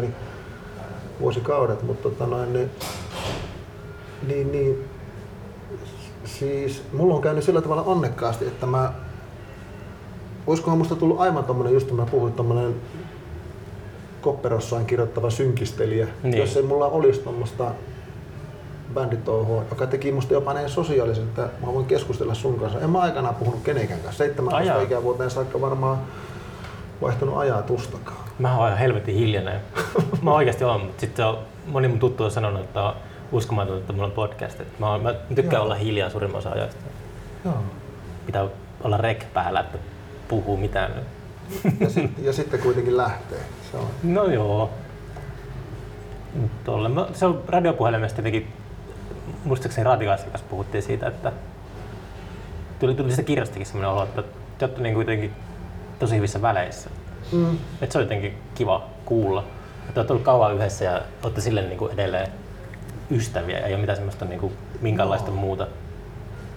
vuosikaudet, mutta tota noin, niin, niin, niin siis mulla on käynyt sillä tavalla onnekkaasti, että mä olisikohan musta tullut aivan tommonen, just mä puhuin, tommonen kopperossaan kirjoittava synkistelijä, Niin. jos ei mulla olisi tommosta bänditouhua, joka teki musta jopa näin sosiaalisen, että mä voin keskustella sun kanssa. En mä aikanaan puhunut kenenkään kanssa. 17 Ajaa. ikävuoteen saakka varmaan vaihtunut ajatustakaan. Mä oon ihan helvetin hiljainen. Mä oikeasti oon, mutta sitten on, moni mun tuttu on sanonut, että on uskomatonta, että mulla on podcast. Mä, oon- mä tykkään Joo. olla hiljaa suurimman osa ajasta. Joo. Pitää olla rek päällä, että puhuu mitään. Ja, sit, ja sitten kuitenkin lähtee. Se on. No joo. Tolle. Mä, se on radiopuhelimesta jotenkin, muistaakseni Raatikaisen kanssa puhuttiin siitä, että tuli, tuli sitä kirjastakin semmoinen olo, että te olette niin kuitenkin tosi hyvissä väleissä. Mm. Et se on jotenkin kiva kuulla. Että olette ollut kauan yhdessä ja olette sille niin kuin edelleen ystäviä ja ei ole mitään semmoista niin kuin minkäänlaista Joo. muuta.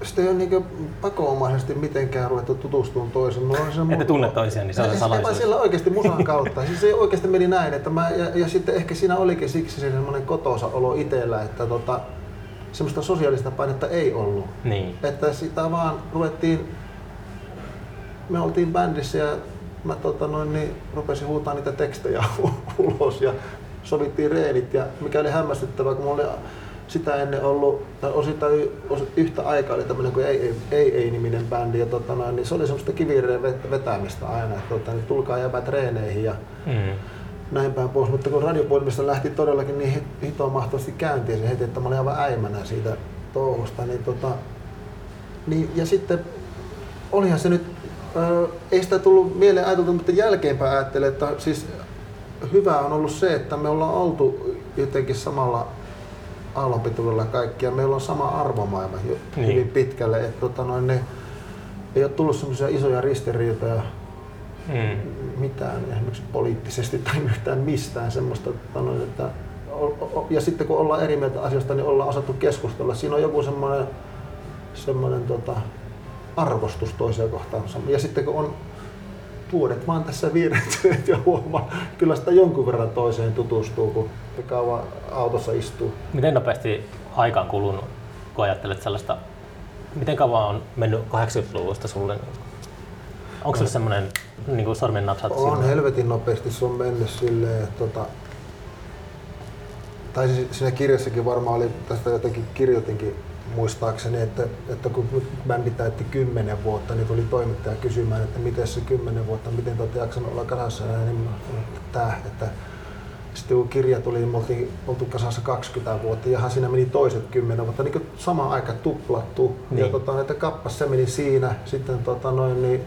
Sitten ei ole niin pakoomaisesti mitenkään ruvettu tutustumaan toisen. On se Että tunne toisiaan, niin se on se salaisuus. siellä oikeasti musan kautta. siis se oikeasti meni näin, että mä, ja, ja, sitten ehkä siinä olikin siksi se semmoinen kotoisa olo itsellä, että tota, semmoista sosiaalista painetta ei ollut. Niin. Että sitä vaan ruvettiin, me oltiin bändissä ja mä tota noin, niin rupesin huutaa niitä tekstejä ulos ja sovittiin reenit ja mikä oli hämmästyttävää, kun mulla oli sitä ennen ollut, tai osittain os- yhtä aikaa oli tämmöinen kuin ei, ei, ei, ei niminen bändi ja tota noin, niin se oli semmoista kivireen vet- vetämistä aina, että tota, niin tulkaa jäbä treeneihin ja Mm. Näin päin pois, mutta kun radiopuolimista lähti todellakin niin hit- hitoa mahtavasti käyntiin se heti, että mä olin aivan äimänä siitä touhusta, niin tota, niin, ja sitten olihan se nyt, ö, ei sitä tullut mieleen ajateltu, mutta jälkeenpäin ajattelen, että siis hyvä on ollut se, että me ollaan oltu jotenkin samalla aallonpituudella kaikki ja meillä on sama arvomaailma jo Niin. hyvin pitkälle, että tota noin, ne, ei ole tullut semmoisia isoja ristiriitoja Mm. Mitään esimerkiksi poliittisesti tai yhtään mistään semmoista, että, noin, että o- o- ja sitten kun ollaan eri mieltä asioista, niin ollaan osattu keskustella. Siinä on joku semmoinen, semmoinen tota, arvostus toisia kohtaan. Ja sitten kun on vuodet vaan tässä vierettyneet ja huomaa, kyllä sitä jonkun verran toiseen tutustuu, kun kauan autossa istuu. Miten nopeasti aika on kulunut, kun ajattelet sellaista, miten kauan on mennyt 80-luvusta sulle? Onko sulla semmoinen niin kuin sormen napsat On helvetin nopeasti se on mennyt silleen, tota, tai siis siinä kirjassakin varmaan oli, tästä jotenkin kirjoitinkin muistaakseni, että, että kun bändi täytti 10 vuotta, niin tuli toimittaja kysymään, että miten se 10 vuotta, miten te olette jaksanut olla kasassa, ja niin mä että tää, että sitten kun kirja tuli, niin me oltiin oltu kasassa 20 vuotta, ja siinä meni toiset 10 vuotta, niin kuin sama aika tuplattu. Niin. Ja tota, että kappas se meni siinä, sitten tota noin, niin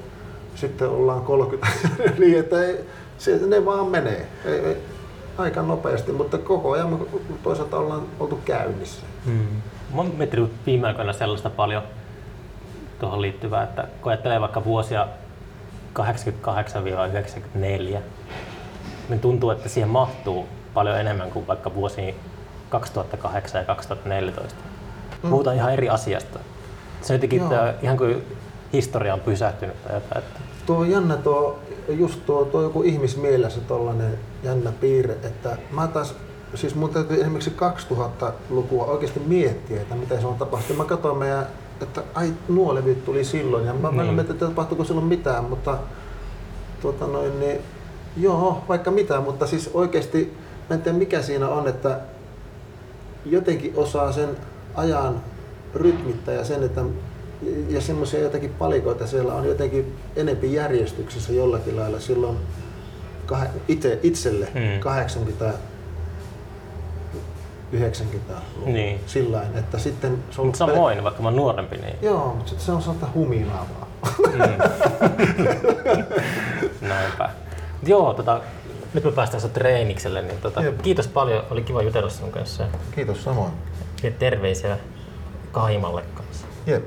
sitten ollaan 30, niin että ei, se, ne vaan menee. Ei, ei, aika nopeasti, mutta koko ajan toisaalta ollaan oltu käynnissä. Mm. Mä oon miettinyt viime aikoina sellaista paljon tuohon liittyvää, että kun ajattelee vaikka vuosia 88-94, niin tuntuu, että siihen mahtuu paljon enemmän kuin vaikka vuosiin 2008 ja 2014. Mm. Puhutaan ihan eri asiasta. Se on jotenkin Joo. tää, ihan kuin historia on pysähtynyt tai jotain. Että, Tuo on jännä tuo, just tuo, tuo joku ihmismielessä tollanen jännä piirre, että mä taas, siis mun täytyy esimerkiksi 2000-lukua oikeasti miettiä, että mitä se on tapahtunut. Mä katsoin meidän, että ai nuo levyt tuli silloin ja mä Niin. niin. mietin, että tapahtuiko silloin mitään, mutta tuota noin, niin, joo, vaikka mitä, mutta siis oikeasti mä en tiedä mikä siinä on, että jotenkin osaa sen ajan rytmittää ja sen, että ja semmoisia jotakin palikoita siellä on jotenkin enempi järjestyksessä jollakin lailla silloin kah- itse, itselle hmm. 80 90 Niin. sillä että sitten se on mutta samoin, vaikka mä nuorempi, niin Joo, mutta sitten se on sellaista huminaa vaan. näinpä. Joo, tota, nyt me päästään sun treenikselle, niin tota, Jep. kiitos paljon, oli kiva jutella sun kanssa. Kiitos samoin. Ja terveisiä Kaimalle kanssa. 对